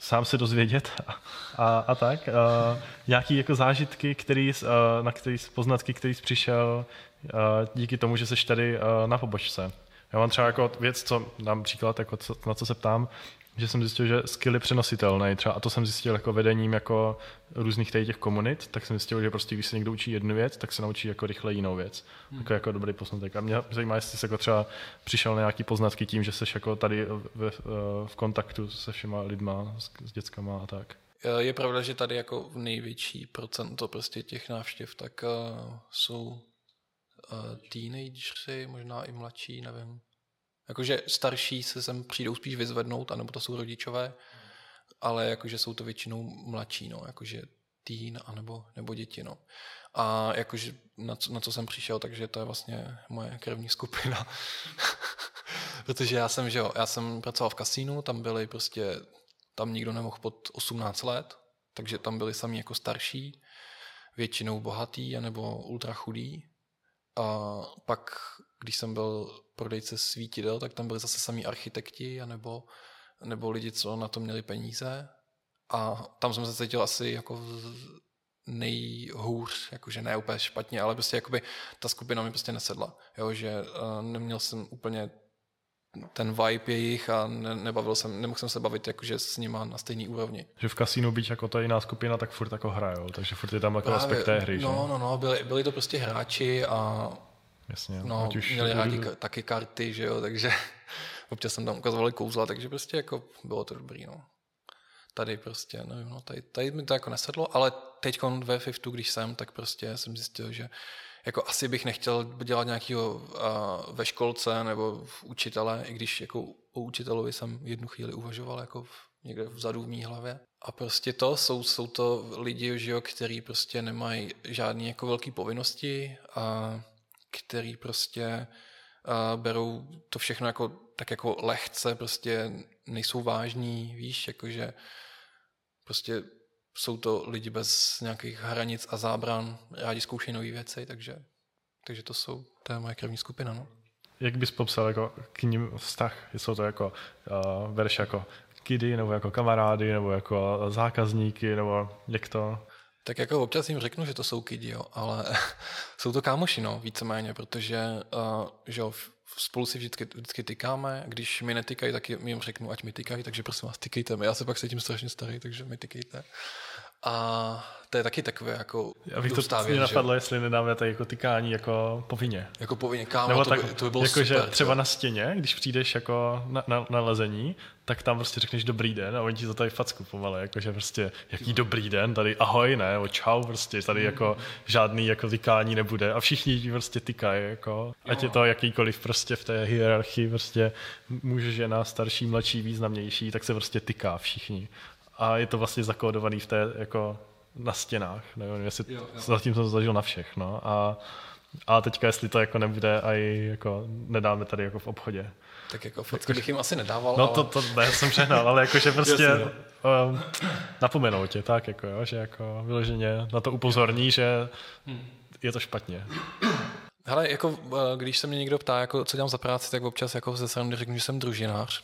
sám se dozvědět a, a, a tak. Uh, nějaký jako zážitky, který, uh, na který, poznatky, který jsi přišel uh, díky tomu, že jsi tady uh, na pobočce. Já mám třeba jako věc, co dám příklad, jako co, na co se ptám, že jsem zjistil, že skill je přenositelný třeba, a to jsem zjistil jako vedením jako různých těch komunit, tak jsem zjistil, že prostě když se někdo učí jednu věc, tak se naučí jako rychle jinou věc. Hmm. Jako, jako dobrý poznatek. A mě zajímá, jestli jsi jako třeba přišel na nějaký poznatky tím, že jsi jako tady v, v kontaktu se všema lidma, s, s dětskama a tak. Je pravda, že tady jako největší procento prostě těch návštěv, tak uh, jsou uh, teenageři, možná i mladší, nevím. Jakože starší se sem přijdou spíš vyzvednout, anebo to jsou rodičové, ale jakože jsou to většinou mladší, no, jakože teen, anebo, nebo děti, no. A jakože na co, na co jsem přišel, takže to je vlastně moje krevní skupina. Protože já jsem, že jo, já jsem pracoval v kasínu, tam byli prostě, tam nikdo nemohl pod 18 let, takže tam byli sami jako starší, většinou bohatý, anebo ultra chudý. A pak, když jsem byl prodejce svítidel, tak tam byli zase samý architekti, anebo, nebo lidi, co na to měli peníze. A tam jsem se cítil asi jako nejhůř, jakože ne úplně špatně, ale prostě jakoby ta skupina mi prostě nesedla, jo, že uh, neměl jsem úplně ten vibe jejich a ne, nebavil jsem, nemohl jsem se bavit jakože s nima na stejný úrovni. Že v kasínu být jako ta jiná skupina, tak furt jako hrajou, takže furt je tam jako Právě, aspekt té hry, No, že? no, no, byli, byli to prostě hráči a Jasně, no, už měli rádi ka- taky karty, že jo, takže občas jsem tam ukazovali kouzla, takže prostě jako bylo to dobrý, no. Tady prostě, nevím, no, tady, tady mi to jako nesedlo, ale teď ve Fiftu, když jsem, tak prostě jsem zjistil, že jako asi bych nechtěl dělat nějakého uh, ve školce nebo v učitele, i když jako o učitelovi jsem jednu chvíli uvažoval jako v, někde vzadu v mý hlavě. A prostě to jsou, jsou to lidi, že jo, který prostě nemají žádné jako velké povinnosti a který prostě uh, berou to všechno jako, tak jako lehce, prostě nejsou vážní, víš, jakože prostě jsou to lidi bez nějakých hranic a zábran, rádi zkoušejí nové věci, takže, takže to jsou, to je moje krevní skupina, no. Jak bys popsal jako k ním vztah? Jsou to jako, uh, bereš jako kidy, nebo jako kamarády, nebo jako zákazníky, nebo jak to? Tak jako občas jim řeknu, že to jsou kidi, jo, ale jsou to kámoši, no, víceméně, protože uh, že jo, spolu si vždycky, vždycky tykáme, když mi netykají, tak jim řeknu, ať mi tykají, takže prosím vás, tykejte mi. Já se pak cítím strašně starý, takže mi tykejte. A to je taky takové jako Já bych to mě napadlo, že? jestli nedáme tady jako tykání jako povinně. Jako povinně, kámo, Nebo to, tak, by, to by bylo jako, super. Že třeba na stěně, když přijdeš jako na, na, na, lezení, tak tam prostě řekneš dobrý den a oni ti to tady facku pomale, jakože prostě jaký dobrý den, tady ahoj, ne, o čau, prostě tady jako žádný jako tykání nebude a všichni ti prostě tykají, jako, ať je to jakýkoliv prostě v té hierarchii, prostě muž, žena, starší, mladší, významnější, tak se prostě tyká všichni a je to vlastně zakódovaný v té, jako na stěnách. Nevím, jestli jo, jo. zatím jsem to zažil na všech. No. A, a teďka, jestli to jako nebude a jako nedáme tady jako v obchodě. Tak jako facky bych jim asi nedával. No ale... to, to ne, jsem přehnal, ale jakože prostě no. um, napomenou tě, tak jako, jo, že jako vyloženě na to upozorní, že hmm. je to špatně. Hele, jako eh, když se mě někdo ptá, jako, co dělám za práci, tak občas jako ze srandy řeknu, že jsem družinář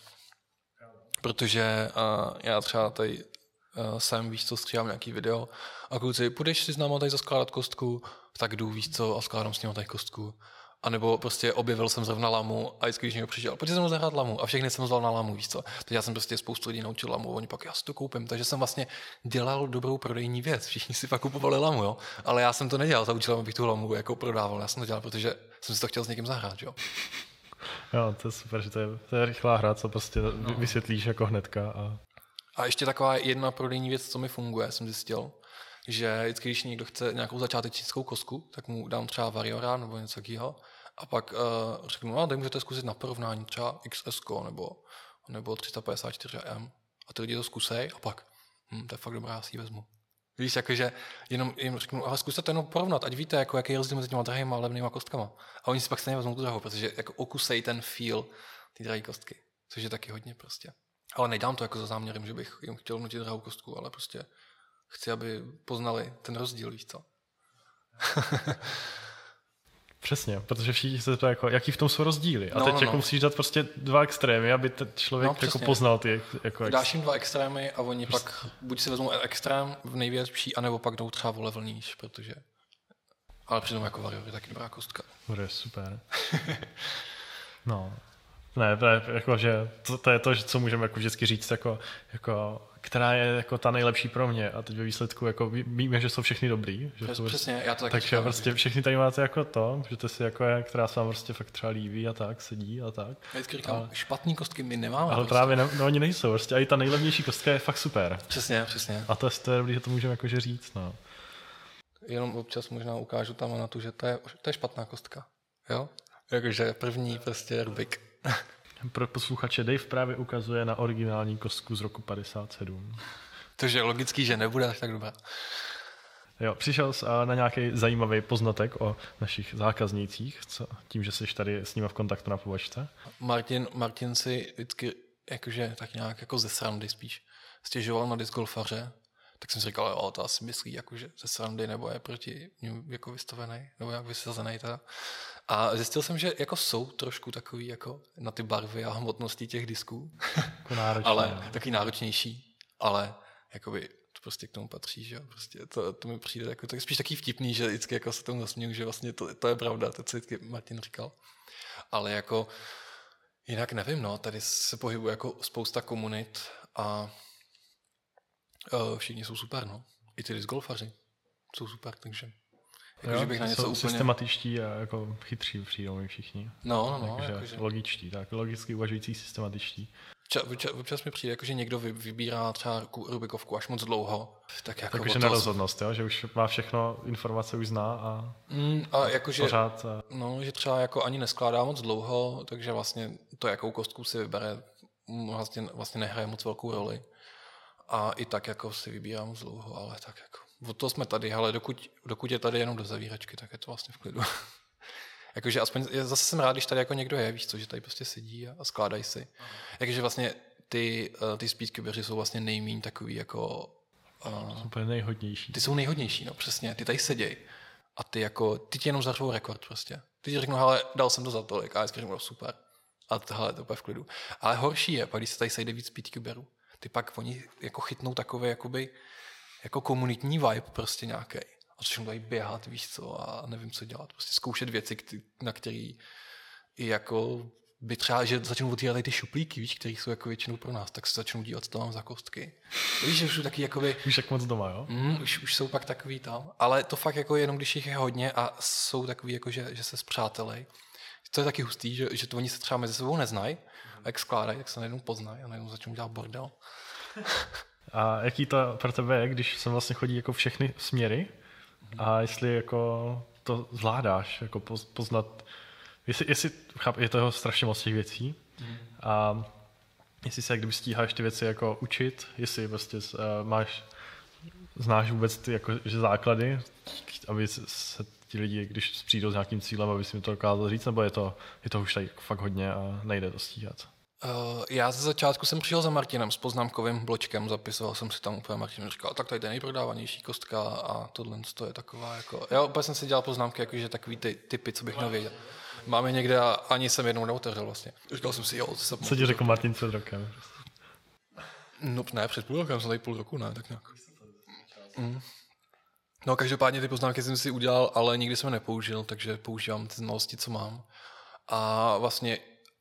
protože uh, já třeba tady uh, jsem, víš co, stříhám nějaký video a kluci, půjdeš si s náma tady zaskládat kostku, tak jdu, víš co, a skládám s ním tady kostku. A nebo prostě objevil jsem zrovna lamu a vždycky, když někdo přišel, pojď se mnou zahrát lamu. A všechny jsem zval na lamu, víš co. Takže já jsem prostě spoustu lidí naučil lamu, oni pak já si to koupím. Takže jsem vlastně dělal dobrou prodejní věc. Všichni si pak kupovali lamu, jo. Ale já jsem to nedělal za účelem, abych tu lamu jako prodával. Já jsem to dělal, protože jsem si to chtěl s někým zahrát, jo. Jo, to je super, že to je, to je rychlá hra, co prostě no. vysvětlíš jako hnedka. A... a ještě taková jedna prodejní věc, co mi funguje, jsem zjistil, že vždycky, když někdo chce nějakou začátečnickou kosku, tak mu dám třeba Variora nebo něco takového a pak uh, řeknu, no, tak můžete zkusit na porovnání třeba XS nebo, nebo 354M a ty lidi to zkusej a pak, hm, to je fakt dobrá, já si ji vezmu. Víš, jakože jenom jim řeknu, ale zkuste to jenom porovnat, ať víte, jako, jaký je rozdíl mezi těma drahýma a levnýma kostkama. A oni si pak stejně vezmou tu drahou, protože jako okusej ten feel ty drahé kostky, což je taky hodně prostě. Ale nejdám to jako za záměrem, že bych jim chtěl nutit drahou kostku, ale prostě chci, aby poznali ten rozdíl, víš co. Přesně, protože všichni se ptají, jako, jaký v tom jsou rozdíly. A no, teď no, jako no. musíš dát prostě dva extrémy, aby ten člověk no, jako poznal ty jako Dáš jim dva extrémy a oni prostě. pak buď si vezmou extrém v největší, anebo pak jdou třeba level níž, protože... Ale přitom jako Warrior je taky dobrá kostka. Bude super. no. Ne, to je, jako, že to, to, je to, co můžeme jako vždycky říct, jako, jako, která je jako ta nejlepší pro mě. A teď ve výsledku jako, víme, že jsou všechny dobrý. Že Přes, jsou, přesně, já to taky takže prostě všechny tady máte jako to, že to si jako je, která se vám prostě fakt třeba líbí a tak, sedí a tak. Já vždycky říkám, ale, špatný kostky my nemáme. Ale prostě. právě ne, no, oni nejsou, prostě i ta nejlevnější kostka je fakt super. Přesně, přesně. A to, je- to je dobrý, že to můžeme jakože říct, no. Jenom občas možná ukážu tam na tu, že to je, to je špatná kostka. Jo? Jakože první prostě Rubik. Pro posluchače Dave právě ukazuje na originální kostku z roku 57. Takže je logický, že nebude až tak dobrá. Jo, přišel jsi na nějaký zajímavý poznatek o našich zákaznících, co, tím, že jsi tady s nimi v kontaktu na pobočce. Martin, Martin si vždycky jakože tak nějak jako ze srandy spíš stěžoval na disc golfaře, tak jsem si říkal, jo, to asi myslí jakože ze srandy, nebo je proti ním jako vystavený, nebo jak vysazený teda. A zjistil jsem, že jako jsou trošku takový jako na ty barvy a hmotnosti těch disků, Jako náročný, ale no. taky náročnější, ale jakoby to prostě k tomu patří, že jo, prostě to, to mi přijde jako tak spíš taky vtipný, že vždycky jako se tomu zasměju, že vlastně to, to je pravda, to, co vždycky Martin říkal. Ale jako jinak nevím, no, tady se pohybuje jako spousta komunit a uh, všichni jsou super, no. I ty disc golfaři jsou super, takže jako, Jo, že bych na něco jsou úplně... systematičtí a jako chytří přijdou mi všichni. No, no, no, Takže jakože... logičtí, tak logicky uvažující systematičtí. Občas, občas, občas mi přijde, jako, že někdo vy, vybírá třeba ku- Rubikovku až moc dlouho, tak jako Takže toho- nerozhodnost, jo? že už má všechno, informace už zná a Mm, a jakože, pořád eh, no, že třeba jako ani neskládá moc dlouho, takže vlastně to, jakou kostku si vybere, vlastně, vlastně nehraje moc velkou roli. A i tak jako si vybírá moc dlouho, ale tak jako, od toho jsme tady, ale dokud, dokud je tady jenom do zavíračky, tak je to vlastně v klidu. Jakože aspoň, já zase jsem rád, když tady jako někdo je, víš co, že tady prostě sedí a, a skládají si. Jakože vlastně ty, uh, ty speedcubeři jsou vlastně nejmíň takový jako uh, úplně nejhodnější. ty jsou nejhodnější, no přesně, ty tady seděj. A ty jako, ty ti jenom zařvou rekord prostě. Ty ti řeknou, hele, dal jsem to za tolik. A já řeknu, "No, super. A tohle to úplně v klidu. Ale horší je, pak když se tady sejde víc speedcuberů, ty pak oni jako chytnou takové jakoby, jako komunitní vibe prostě nějaký. A začnou tady běhat, víš co, a nevím, co dělat. Prostě zkoušet věci, na které i jako by třeba, že začnou otvírat ty šuplíky, víš, které jsou jako většinou pro nás, tak se začnou dívat, co mám za kostky. Víš, že už jsou taky jakoby, Víš, jak moc doma, jo? Mm, už, už jsou pak takový tam. Ale to fakt jako jenom, když jich je hodně a jsou takový, jako že, že se zpřátelej. To je taky hustý, že, že to oni se třeba mezi sebou neznají, a jak skládají, tak se najednou poznají a najednou začnou dělat bordel. A jaký to pro tebe je, když sem vlastně chodí jako všechny směry a jestli jako to zvládáš, jako poz- poznat, jestli, jestli cháp, je toho strašně moc těch věcí a jestli se kdyby stíháš ty věci jako učit, jestli uh, máš, znáš vůbec ty jako, že základy, aby se, se ti lidi, když přijdou s nějakým cílem, aby si mi to dokázal říct, nebo je to, je to už tady fakt hodně a nejde to stíhat. Uh, já ze začátku jsem přišel za Martinem s poznámkovým bločkem, zapisoval jsem si tam úplně Martin říkal, tak tady to je nejprodávanější kostka a tohle to je taková jako... Já úplně jsem si dělal poznámky, jakože takový ty typy, co bych měl vědět. Máme někde a ani jsem jednou neotevřel vlastně. Říkal jsem si, jo, to se Co ti řekl Martin před rokem? No ne, před půl rokem, jsem tady půl roku, ne, tak nějak. Mm. No každopádně ty poznámky jsem si udělal, ale nikdy jsem je nepoužil, takže používám ty znalosti, co mám. A vlastně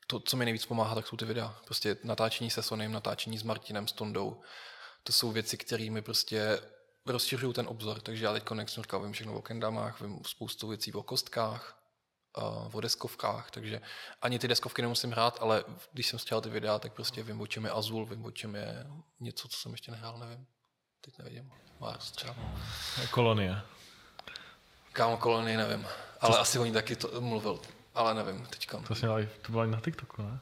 to, co mi nejvíc pomáhá, tak jsou ty videa. Prostě natáčení se Sonym, natáčení s Martinem, s Tondou. To jsou věci, které mi prostě rozšiřují ten obzor. Takže já teď říkal, vím všechno o kendamách, vím spoustu věcí o kostkách, o deskovkách, takže ani ty deskovky nemusím hrát, ale když jsem střelal ty videa, tak prostě vím, o čem je Azul, vím, o čem je něco, co jsem ještě nehrál, nevím. Teď nevidím. Mars třeba. Kolonie. Kámo kolony, nevím. Ale asi o ní taky to mluvil, ale nevím teďka. To, jsi měl, i- to bylo i na TikToku, ne?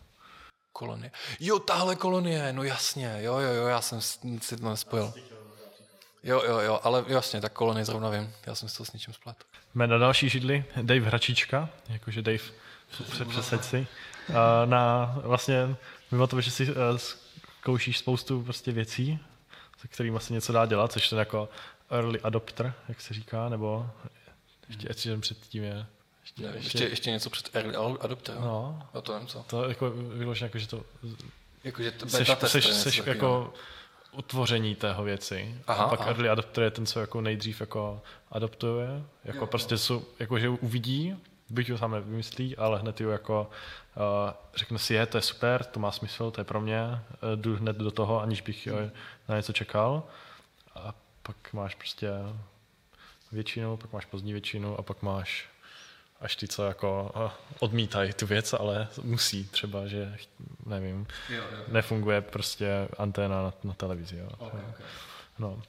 Kolonie. Jo, tahle kolonie, no jasně, jo, jo, jo, já jsem s- si to nespojil. Jo, jo, jo, ale jasně, tak kolonie zrovna vím, já jsem si to s něčím splet. Jsme na další židli, Dave Hračička, jakože Dave před přesaď si. Na vlastně, mimo toho, že si eh, zkoušíš spoustu prostě věcí, se kterými se něco dá dělat, což ten jako early adopter, jak se říká, nebo ještě, ještě předtím je. Ještě, Ještě, ještě něco před early adopter. No. No, Já to nevím co. to jako vyloženě jako, že to Jakože to seš, beta tester, seš, seš takového. jako utvoření tého věci. Aha, a pak aha. early adopter je ten, co jako nejdřív jako adoptuje, jako prostě jsou, jako že uvidí byť ho sám nevymyslí, ale hned jo jako uh, řekne si, je, to je super, to má smysl, to je pro mě, uh, jdu hned do toho, aniž bych uh, na něco čekal. A pak máš prostě většinu, pak máš pozdní většinu a pak máš až ty, co jako uh, odmítají tu věc, ale musí třeba, že nevím, jo, jo. nefunguje prostě anténa na, na televizi. Jo. Okay, okay. No.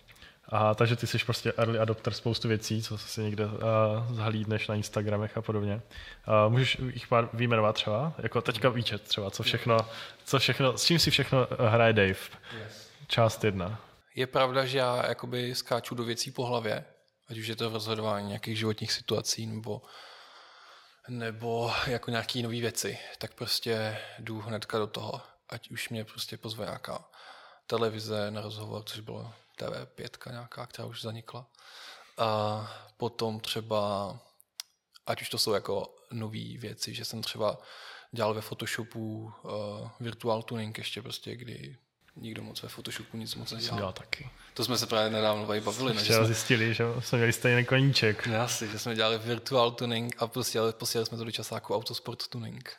A takže ty jsi prostě early adopter spoustu věcí, co si někde uh, zhlídneš na Instagramech a podobně. Uh, můžeš jich pár vyjmenovat třeba? Jako teďka výčet třeba, co všechno, co všechno, s čím si všechno hraje Dave? Yes. Část jedna. Je pravda, že já jakoby skáču do věcí po hlavě, ať už je to v rozhodování nějakých životních situací nebo nebo jako nějaký nové věci, tak prostě jdu hnedka do toho, ať už mě prostě pozve nějaká televize na rozhovor, což bylo TV5 nějaká, která už zanikla. A potom třeba, ať už to jsou jako nové věci, že jsem třeba dělal ve Photoshopu uh, virtual tuning ještě prostě, kdy nikdo moc ve Photoshopu nic moc nedělal. dělal taky. To jsme se právě nedávno tady bavili. Včera jsme... zjistili, že jsme měli stejný koníček. No, asi, že jsme dělali virtual tuning a posílali, posílali jsme to do časáku Autosport tuning.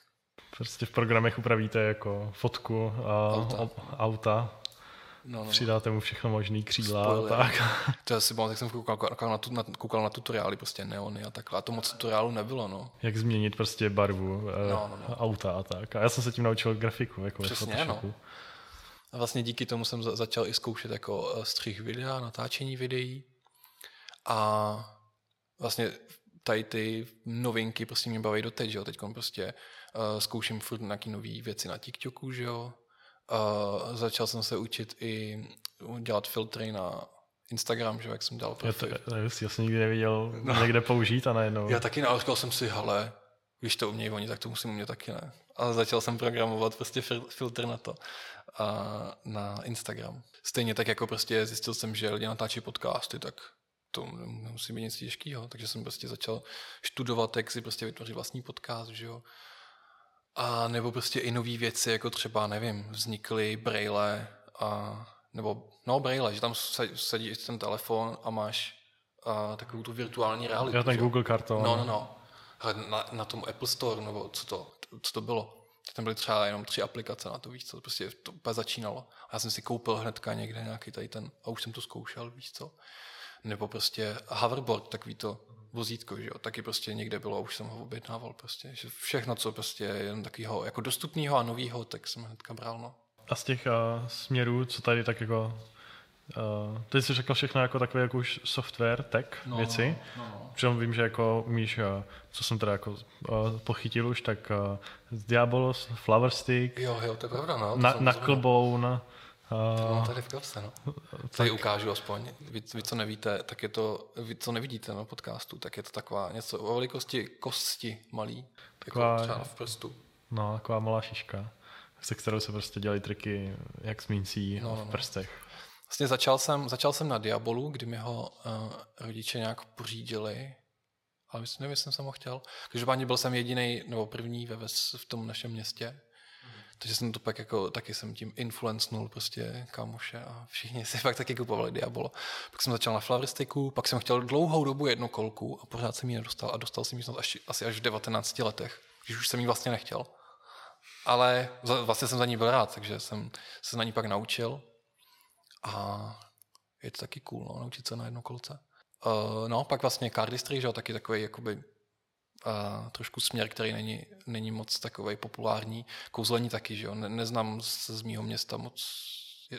Prostě v programech upravíte jako fotku a auta, auta No, no. Přidáte mu všechno možný křídla Spoiler. a tak. To já si mám, tak jsem koukal, koukal, na, na, koukal na tutoriály, prostě neony a takhle. A to moc tutoriálu nebylo, no. Jak změnit prostě barvu no, no, no. auta a tak. A já jsem se tím naučil grafiku, jako Přesně, no. A vlastně díky tomu jsem začal i zkoušet jako eh, střih videa, natáčení videí. A vlastně tady ty novinky prostě mě baví doteď, že jo. Teď prostě uh, zkouším furt nějaký nové věci na TikToku, že jo. Uh, začal jsem se učit i dělat filtry na Instagram, že jak jsem dělal profil. Já, to, já jsem nikdy neviděl no. někde použít a najednou. Já taky ale říkal jsem si, hele, když to umějí oni, tak to musím umět taky ne. A začal jsem programovat prostě fil- filtr na to a na Instagram. Stejně tak jako prostě zjistil jsem, že lidi natáčí podcasty, tak to nemusí být nic těžkého, takže jsem prostě začal studovat, jak si prostě vytvořit vlastní podcast, že jo. A nebo prostě i nové věci, jako třeba, nevím, vznikly braille a, nebo, no braille, že tam sedí ten telefon a máš a, takovou tu virtuální realitu. Já ten? Google karton. No, no, no. Na, na tom Apple Store, nebo co to, co to bylo. Tam byly třeba jenom tři aplikace na to, víš co, prostě to úplně začínalo. A já jsem si koupil hnedka někde nějaký tady ten, a už jsem to zkoušel, víš co. Nebo prostě hoverboard, takový to vozítko, že jo, taky prostě někde bylo a už jsem ho objednával prostě, že všechno, co prostě je jen takového jako dostupného a nového, tak jsem hnedka bral, no. A z těch uh, směrů, co tady tak jako Uh, ty jsi řekl všechno jako takové jako už software, tech no, věci. No, no. Přitom vím, že jako umíš, uh, co jsem teda jako uh, pochytil už, tak uh, Diabolos, Flower Stick, jo, jo, to je pravda, no. Na, Knucklebone, to mám tady v kapse, no. Tady ukážu aspoň. Vy, vy, co nevíte, tak je to, vy, co nevidíte na podcastu, tak je to taková něco o velikosti kosti malý, jako taková, jako třeba v prstu. No, taková malá šiška, se kterou se prostě dělají triky, jak s mincí no, v no, no. prstech. Vlastně začal jsem, začal jsem na Diabolu, kdy mi ho uh, rodiče nějak pořídili, ale myslím, nevím, jestli jsem ho chtěl. Každopádně byl jsem jediný nebo první ve, v tom našem městě, takže jsem to pak jako, taky jsem tím influencnul prostě kámoše a všichni si fakt taky kupovali Diabolo. Pak jsem začal na flavoristiku, pak jsem chtěl dlouhou dobu jednu kolku a pořád jsem ji nedostal a dostal jsem ji snad až, asi až v 19 letech, když už jsem ji vlastně nechtěl. Ale vlastně jsem za ní byl rád, takže jsem se na ní pak naučil a je to taky cool, no, naučit se na jedno kolce. Uh, no, pak vlastně cardistry, že jo, taky takový jakoby uh, trošku směr, který není, není moc takový populární. Kouzlení taky, že jo, ne, neznám z, z mýho města moc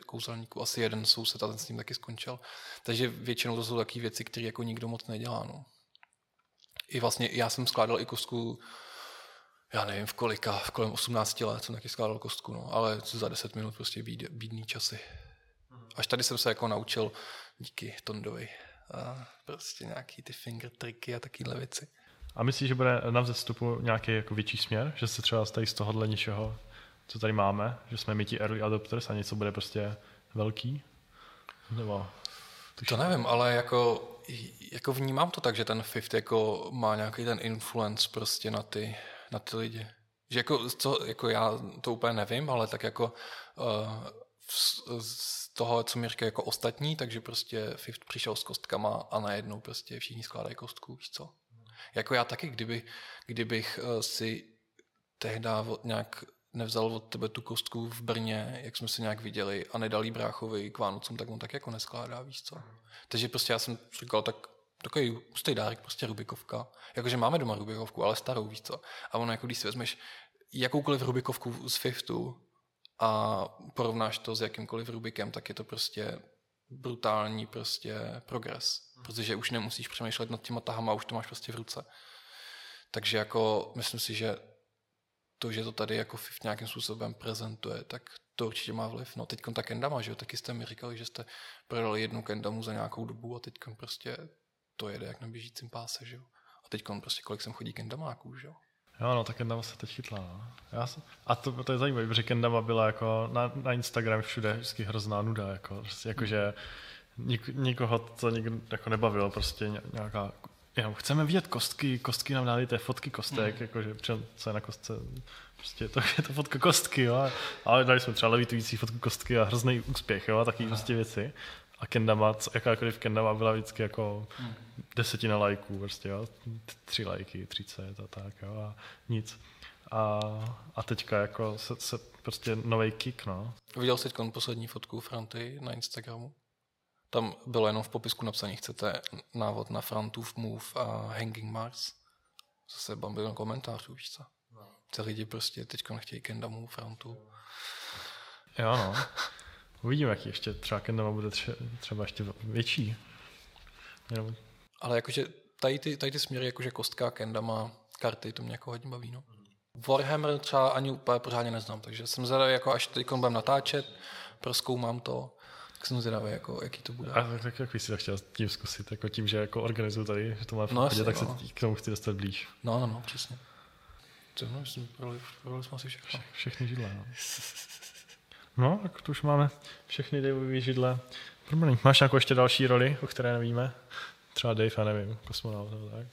kouzelníků, asi jeden soused a ten s ním taky skončil. Takže většinou to jsou takové věci, které jako nikdo moc nedělá, no. I vlastně já jsem skládal i kostku já nevím v kolika, v kolem 18 let jsem taky skládal kostku, no, ale za 10 minut prostě bíd, bídný časy. Až tady jsem se jako naučil díky Tondovi. A prostě nějaký ty finger triky a takovéhle věci. A myslíš, že bude na vzestupu nějaký jako větší směr? Že se třeba tady z tohohle něčeho, co tady máme, že jsme my ti early adopters a něco bude prostě velký? Nebo to nevím, ale jako, jako vnímám to tak, že ten Fifth jako má nějaký ten influence prostě na ty, na ty lidi. Že jako, co, jako já to úplně nevím, ale tak jako uh, z toho, co mi říkají jako ostatní, takže prostě Fifth přišel s kostkama a najednou prostě všichni skládají kostku, víš co? Jako já taky, kdyby, kdybych uh, si tehdy nějak nevzal od tebe tu kostku v Brně, jak jsme se nějak viděli a nedal jí bráchovi k Vánocům, tak on tak jako neskládá, víš co. Takže prostě já jsem říkal, tak takový hustý dárek, prostě Rubikovka. Jakože máme doma Rubikovku, ale starou, víš co. A ono, jako když si vezmeš jakoukoliv Rubikovku z Fiftu a porovnáš to s jakýmkoliv Rubikem, tak je to prostě brutální prostě progres. Protože už nemusíš přemýšlet nad těma tahama, už to máš prostě v ruce. Takže jako myslím si, že to, že to tady jako FIF nějakým způsobem prezentuje, tak to určitě má vliv. No teď ta kendama, že jo, taky jste mi říkali, že jste prodali jednu kendamu za nějakou dobu a teď prostě to jede jak na běžícím páse, že jo. A teď prostě kolik sem chodí kendamáků, že jo. Jo, no, tak Kendama se teď chytla. No. Já jsem, a to, to je zajímavé, protože Kendama byla jako na, na Instagram všude vždycky hrozná nuda, jako, prostě, jako že nik, nikoho to nikdo jako nebavilo, prostě nějaká jenom chceme vidět kostky, kostky nám dali té fotky kostek, mm. jakože co je na kostce, prostě to je to fotka kostky, jo, ale dali jsme třeba levitující fotku kostky a hrozný úspěch, jo, a taky prostě věci. A Kendama, jakákoliv Kendama byla vždycky jako mm. desetina lajků, prostě, jo, tři lajky, třicet a tak, jo, a nic. A, a teďka jako se, se prostě nový kick, no. Viděl jsi poslední fotku Franty na Instagramu? Tam bylo jenom v popisku napsané, chcete návod na Frontův Move a Hanging Mars. Zase bambil komentářů, víš co? No. Ty lidi prostě teď nechtějí Kendamu, Frontu. Jo, no. Uvidíme, jaký ještě třeba Kendama bude třeba ještě větší. Jenom... Ale jakože tady ty, tady ty směry, jakože kostka, Kendama, karty, to mě jako hodně baví, no. Warhammer třeba ani úplně pořádně neznám, takže jsem zvedavý, jako až teď budeme natáčet, proskoumám to, tak jsem zvědavý, jako, jaký to bude. A tak, tak jak jsi to chtěl tím zkusit, jako tím, že jako organizuju tady, že to má v no, tak no. se k tomu chci dostat blíž. No, no, no, přesně. To no, jsme prodali jsme asi všechno. Všechny židle, no. No, tak to už máme všechny Daveovy židle. Promiň, máš nějakou ještě další roli, o které nevíme? Třeba Dave, já nevím, kosmonaut nebo tak.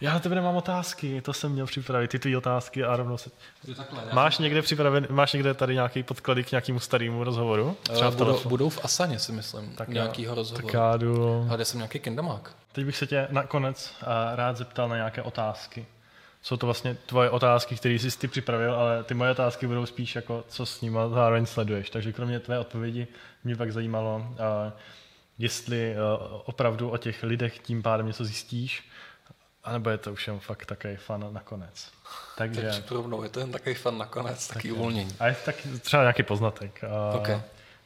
Já na tebe nemám otázky, to jsem měl připravit, ty tvý otázky a rovnou se... Takhle, máš někde připraven, máš někde tady nějaký podklady k nějakému starému rozhovoru? Eh, Třeba budou, budou, v Asaně, si myslím, tak nějakýho rozhovoru. Tak já jdu... Kde jsem nějaký kendamák. Teď bych se tě nakonec uh, rád zeptal na nějaké otázky. Jsou to vlastně tvoje otázky, které jsi ty připravil, ale ty moje otázky budou spíš jako, co s nimi zároveň sleduješ. Takže kromě tvé odpovědi mě pak zajímalo, uh, jestli uh, opravdu o těch lidech tím pádem něco zjistíš, a nebo je to už jen fakt takový fan nakonec. Takže... Tak rovnou, je to jen takový fan nakonec, tak takový uvolnění. A je tak třeba nějaký poznatek. Okay.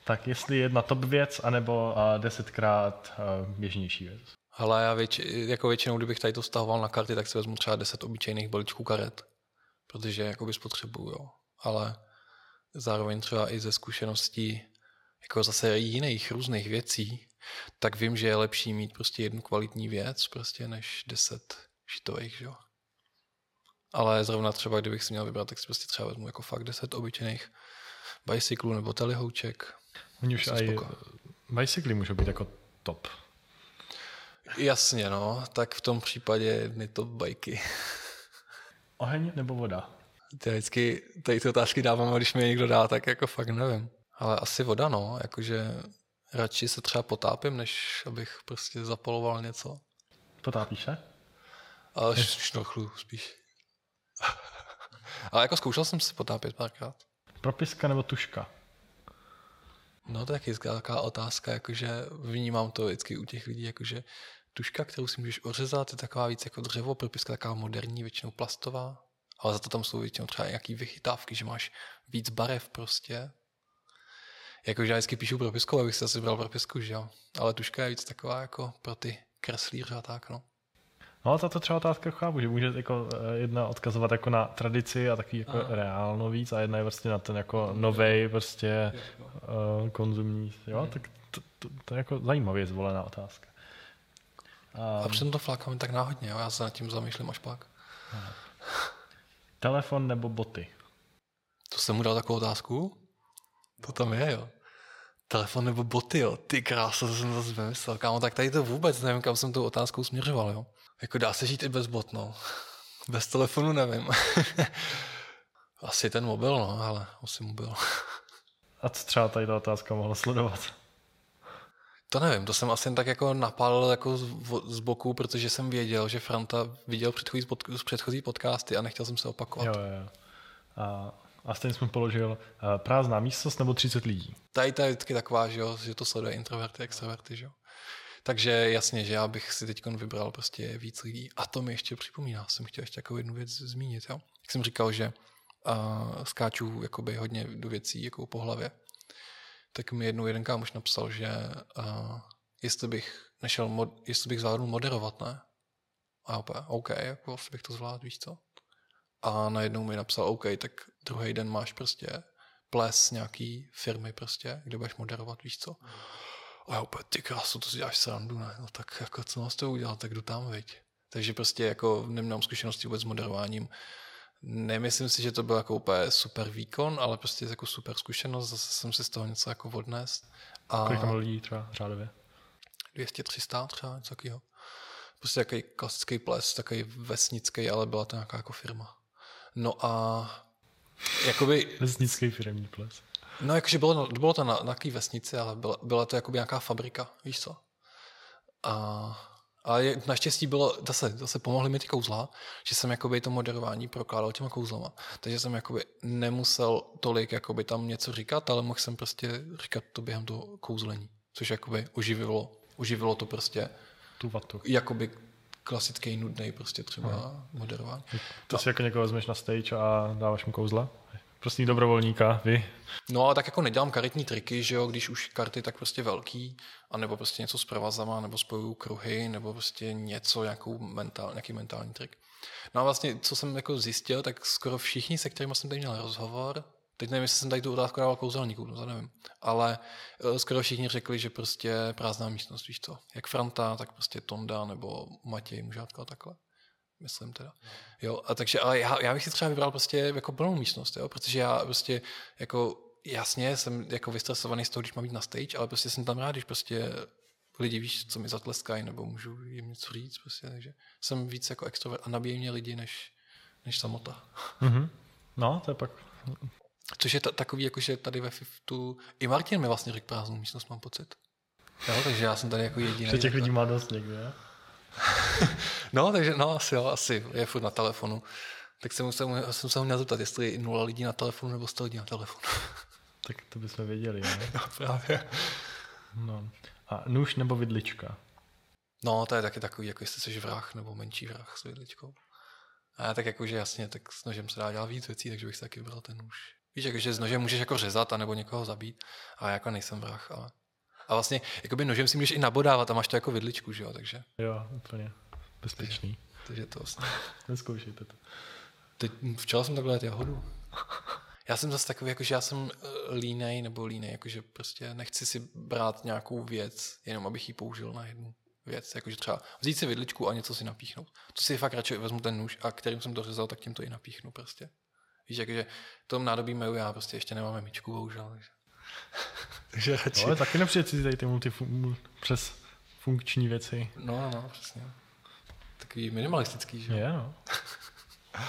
Tak jestli jedna top věc, anebo desetkrát běžnější věc. Ale já věč, jako většinou, kdybych tady to stahoval na karty, tak si vezmu třeba deset obyčejných balíčků karet, protože jakoby spotřebuju, jo. Ale zároveň třeba i ze zkušeností jako zase jiných různých věcí, tak vím, že je lepší mít prostě jednu kvalitní věc, prostě než deset šitových, že jo. Ale zrovna třeba, kdybych si měl vybrat, tak si prostě třeba vezmu jako fakt deset obyčejných bicyklů nebo telihouček. Oni už aj bicykly můžou být jako top. Jasně, no. Tak v tom případě jedny top bajky. Oheň nebo voda? Ty vždycky tady ty otázky dávám, když mi někdo dá, tak jako fakt nevím. Ale asi voda, no. Jakože radši se třeba potápím, než abych prostě zapaloval něco. Potápíš se? Ale šnochlu spíš. Ale jako zkoušel jsem se potápět párkrát. Propiska nebo tuška? No to je taky taková otázka, jakože vnímám to vždycky u těch lidí, jakože tuška, kterou si můžeš ořezat, je taková víc jako dřevo, propiska taková moderní, většinou plastová, ale za to tam jsou většinou třeba nějaký vychytávky, že máš víc barev prostě, Jakože já vždycky píšu propisku, abych si asi bral propisku, že jo. Ale tuška je víc taková jako pro ty kreslíře a tak, no. No ale tato třeba otázka chápu, že může jako eh, jedna odkazovat jako na tradici a taky jako Aha. reálno víc a jedna je vlastně na ten jako novej prostě uh, konzumní, jo, hmm. tak to, to, to, je jako zajímavě zvolená otázka. Um, a přitom to flákáme tak náhodně, jo? já se nad tím zamýšlím až pak. Telefon nebo boty? To jsem mu dal takovou otázku? To tam je, jo. Telefon nebo boty, jo. Ty krása, to jsem zase vymyslel. Kámo, tak tady to vůbec nevím, kam jsem tou otázkou směřoval, jo. Jako dá se žít i bez bot, no. Bez telefonu nevím. Asi ten mobil, no, ale asi mobil. A co třeba tady ta otázka mohla sledovat? To nevím, to jsem asi jen tak jako napálil jako z, z boku, protože jsem věděl, že Franta viděl předchozí, pod, předchozí podcasty a nechtěl jsem se opakovat. Jo, jo. A, a stejně jsem položil uh, prázdná místnost nebo 30 lidí. Tady to je vždycky taková, že, jo, že to sleduje introverty, extroverty, že jo. Takže jasně, že já bych si teď vybral prostě víc lidí. A to mi ještě připomíná, jsem chtěl ještě jako jednu věc zmínit. Jo? Jak jsem říkal, že uh, skáču jakoby hodně do věcí jako po hlavě, tak mi jednou jeden kámoš napsal, že uh, jestli bych nešel, mod, jestli bych zvládl moderovat, ne? A opět, OK, jako bych to zvládl, víš co? A najednou mi napsal, OK, tak druhý den máš prostě ples nějaký firmy prostě, kde budeš moderovat, víš co? A já opět, ty krásu, to si děláš srandu, ne? No tak jako co mám s toho udělat, tak jdu tam, veď. Takže prostě jako nemám zkušenosti vůbec s moderováním. Nemyslím si, že to byl jako úplně super výkon, ale prostě jako super zkušenost, zase jsem si z toho něco jako odnést. A Kolik tam lidí třeba řádově? 200-300 třeba, něco takového. Prostě takový klasický ples, takový vesnický, ale byla to nějaká jako firma. No a jakoby... vesnický firmní ples. No jakože bylo, bylo to na, na vesnici, ale byla, byla to jakoby nějaká fabrika, víš co? A ale naštěstí bylo, zase, zase pomohly mi ty kouzla, že jsem jakoby to moderování prokládal těma kouzlama. Takže jsem jakoby nemusel tolik jakoby tam něco říkat, ale mohl jsem prostě říkat to během toho kouzlení. Což jakoby oživilo, oživilo to prostě tu vatu. Jakoby klasický, nudný prostě třeba hmm. moderování. To si jako někoho vezmeš na stage a dáváš mu kouzla? Prostý dobrovolníka, vy? No a tak jako nedělám karetní triky, že jo, když už karty, tak prostě velký, anebo prostě něco s provazama, nebo spojuju kruhy, nebo prostě něco, nějakou mentál, nějaký mentální trik. No a vlastně, co jsem jako zjistil, tak skoro všichni, se kterými jsem tady měl rozhovor, teď nevím, jestli jsem tady tu otázku dával kouzelníkům, no to nevím, ale eh, skoro všichni řekli, že prostě prázdná místnost, víš co, jak Franta, tak prostě Tonda, nebo Matěj, Mužátka, takhle myslím teda. Jo, a takže, ale já, já bych si třeba vybral prostě jako plnou místnost, jo, protože já prostě jako jasně jsem jako vystresovaný z toho, když mám být na stage, ale prostě jsem tam rád, když prostě lidi víš, co mi zatleskají, nebo můžu jim něco říct, prostě, takže jsem víc jako extrovert a nabíjí mě lidi než, než samota. Mm-hmm. No, to je pak... Což je t- takový, jako že tady ve FIFTu, i Martin mi vlastně řekl prázdnou místnost, mám pocit. Jo, takže já jsem tady jako jediný. Že těch lidí má dost někdy, ne? no, takže no, asi jo, asi je furt na telefonu. Tak jsem, jsem, jsem se měl zeptat, jestli je nula lidí na telefonu nebo 100 lidí na telefonu. tak to bychom věděli, ne? no, právě. No. A nůž nebo vidlička? No, to je taky takový, jako jestli jsi vrah nebo menší vrah s vidličkou. A já tak jakože jasně, tak s nožem se dá dělat víc věcí, takže bych si taky vybral ten nůž. Víš, jakože s nožem můžeš jako řezat a nebo někoho zabít. A já jako nejsem vrah, ale a vlastně jakoby nožem si můžeš i nabodávat a máš to jako vidličku, že jo, takže. Jo, úplně bezpečný. Takže, takže to vlastně. Neskoušejte to. Teď včera jsem takhle jahodu. Já jsem zase takový, jakože já jsem eh, línej nebo línej, jakože prostě nechci si brát nějakou věc, jenom abych ji použil na jednu věc. Jakože třeba vzít si vidličku a něco si napíchnout. To si fakt radši vezmu ten nůž a kterým jsem to řezal, tak tím to i napíchnu prostě. Víš, jakože v tom nádobí meju já prostě ještě nemáme myčku, bohužel. Takže. Takže radši... Ale taky nepřijde si tady ty multifun- přes funkční věci. No, no, no, přesně. Takový minimalistický, že? Je, no.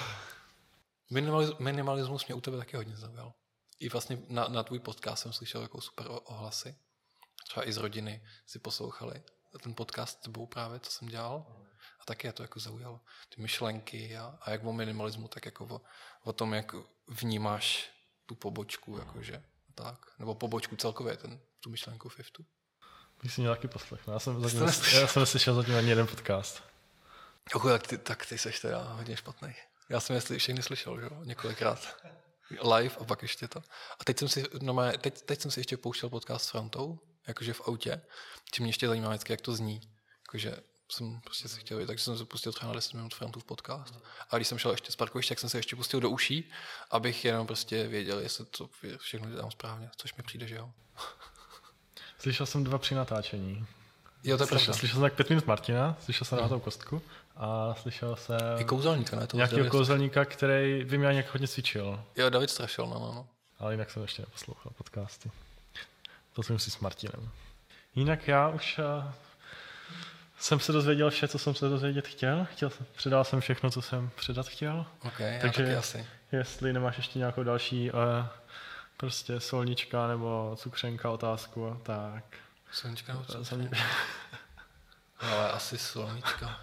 Minimaliz- minimalismus mě u tebe taky hodně zaujal. I vlastně na, na tvůj podcast jsem slyšel jako super ohlasy. Třeba i z rodiny si poslouchali ten podcast s tebou právě, co jsem dělal. A taky je to jako zaujalo. Ty myšlenky a, a jak o minimalismu, tak jako o, o tom, jak vnímáš tu pobočku, jakože tak, nebo pobočku celkově, ten, tu myšlenku Fiftu. Bych si mě taky poslechnu. Já jsem, zatím, já jsem neslyšel zatím ani jeden podcast. Ochu, tak ty, tak ty seš teda hodně špatný. Já jsem jestli všechny slyšel, že jo, několikrát. Live a pak ještě to. A teď jsem si, no teď, teď jsem si ještě pouštěl podcast s Frantou, jakože v autě. Tím mě ještě zajímá vždycky, jak to zní. Jakože jsem prostě se chtěl, takže jsem se pustil třeba na 10 minut Frantův podcast. A když jsem šel ještě z parkoviště, tak jsem se ještě pustil do uší, abych jenom prostě věděl, jestli to všechno dělám správně, což mi přijde, že jo. Slyšel jsem dva při natáčení. Jo, to je slyšel, slyšel jsem tak pět minut Martina, slyšel jsem hmm. kostku a slyšel jsem... I kouzelníka, ne? To nějakého kouzelníka, který by mě nějak hodně cvičil. Jo, David Strašil, no, no, no. Ale jinak jsem ještě neposlouchal podcasty. To jsem si s Martinem. Jinak já už eh, jsem se dozvěděl vše, co jsem se dozvědět chtěl. chtěl jsem, předal jsem všechno, co jsem předat chtěl. Okay, Takže asi. jestli nemáš ještě nějakou další uh, prostě solnička nebo cukřenka otázku, tak Sluníčka nebo co? Ale asi sluníčka.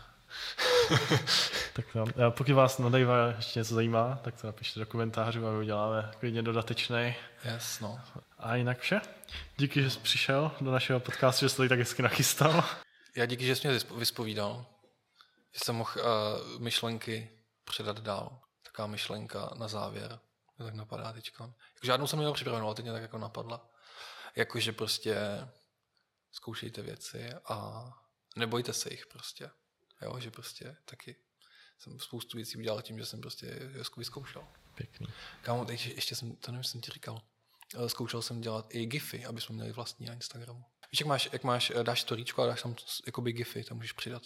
tak jo. A pokud vás na Davea ještě něco zajímá, tak to napište do komentářů a my uděláme klidně dodatečný. Yes, no. A jinak vše. Díky, že jsi přišel do našeho podcastu, že jsi to tak hezky nachystal. Já díky, že jsi mě vyspovídal. Že jsem mohl uh, myšlenky předat dál. Taková myšlenka na závěr. Mě tak napadá teď. Jako žádnou jsem měl připravenou, ale teď mě tak jako napadla. Jakože prostě zkoušejte věci a nebojte se jich prostě. Jo, že prostě taky jsem spoustu věcí udělal tím, že jsem prostě je vyzkoušel. Pěkný. Kámo, ještě, ještě jsem, to nevím, jsem ti říkal, zkoušel jsem dělat i gify, aby jsme měli vlastní na Instagramu. Víš, jak máš, jak máš dáš storíčko a dáš tam jakoby gify, tam můžeš přidat.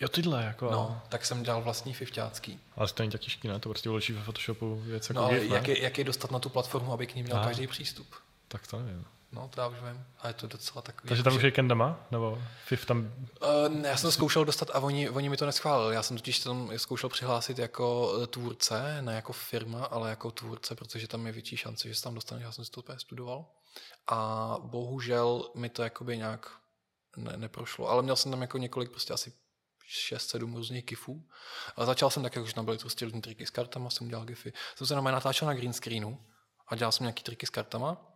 Jo, tyhle, jako. No, tak jsem dělal vlastní fifťácký. Ale to není tak těžký, ne? To prostě uloží ve Photoshopu věc jako no, GIF, jak, je, jak je dostat na tu platformu, aby k ní měl a. každý přístup? Tak to nevím. No, to já už vím. A je to docela takový. Takže tam už je Kendama? Nebo FIF tam... Uh, ne, já jsem to zkoušel dostat a oni, oni mi to neschválili. Já jsem totiž tam zkoušel přihlásit jako eh, tvůrce, ne jako firma, ale jako tvůrce, protože tam je větší šance, že se tam dostaneš. Já jsem si to úplně studoval. A bohužel mi to jakoby nějak ne, neprošlo. Ale měl jsem tam jako několik, prostě asi 6-7 různých gifů. A začal jsem tak, jak už tam byly prostě různé triky s kartama, jsem dělal gify. Jsem se na natáčel na green screenu a dělal jsem nějaký triky s kartama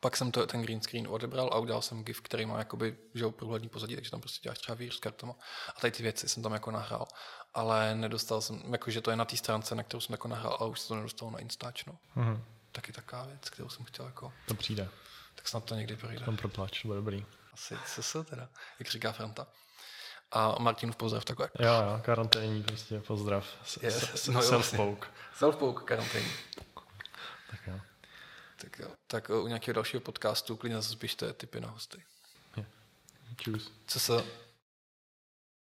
pak jsem to, ten green screen odebral a udělal jsem GIF, který má jakoby, že průhledný pozadí, takže tam prostě děláš třeba vír s kartama. A tady ty věci jsem tam jako nahrál. Ale nedostal jsem, jakože to je na té stránce, na kterou jsem jako nahrál, ale už se to nedostalo na Instač, no. Mm-hmm. Taky taková věc, kterou jsem chtěl jako... To přijde. Tak snad to někdy projde. Tam protlač, to bude dobrý. Asi se teda, jak říká Franta. A Martinův pozdrav takhle. Jo, jo, karanténní prostě pozdrav. Yes, no, self-poke. Self-poke, karanténní. Tak jo. Tak jo. Tak u nějakého dalšího podcastu klidně zase tipy na hosty. Yeah. Čus. Co se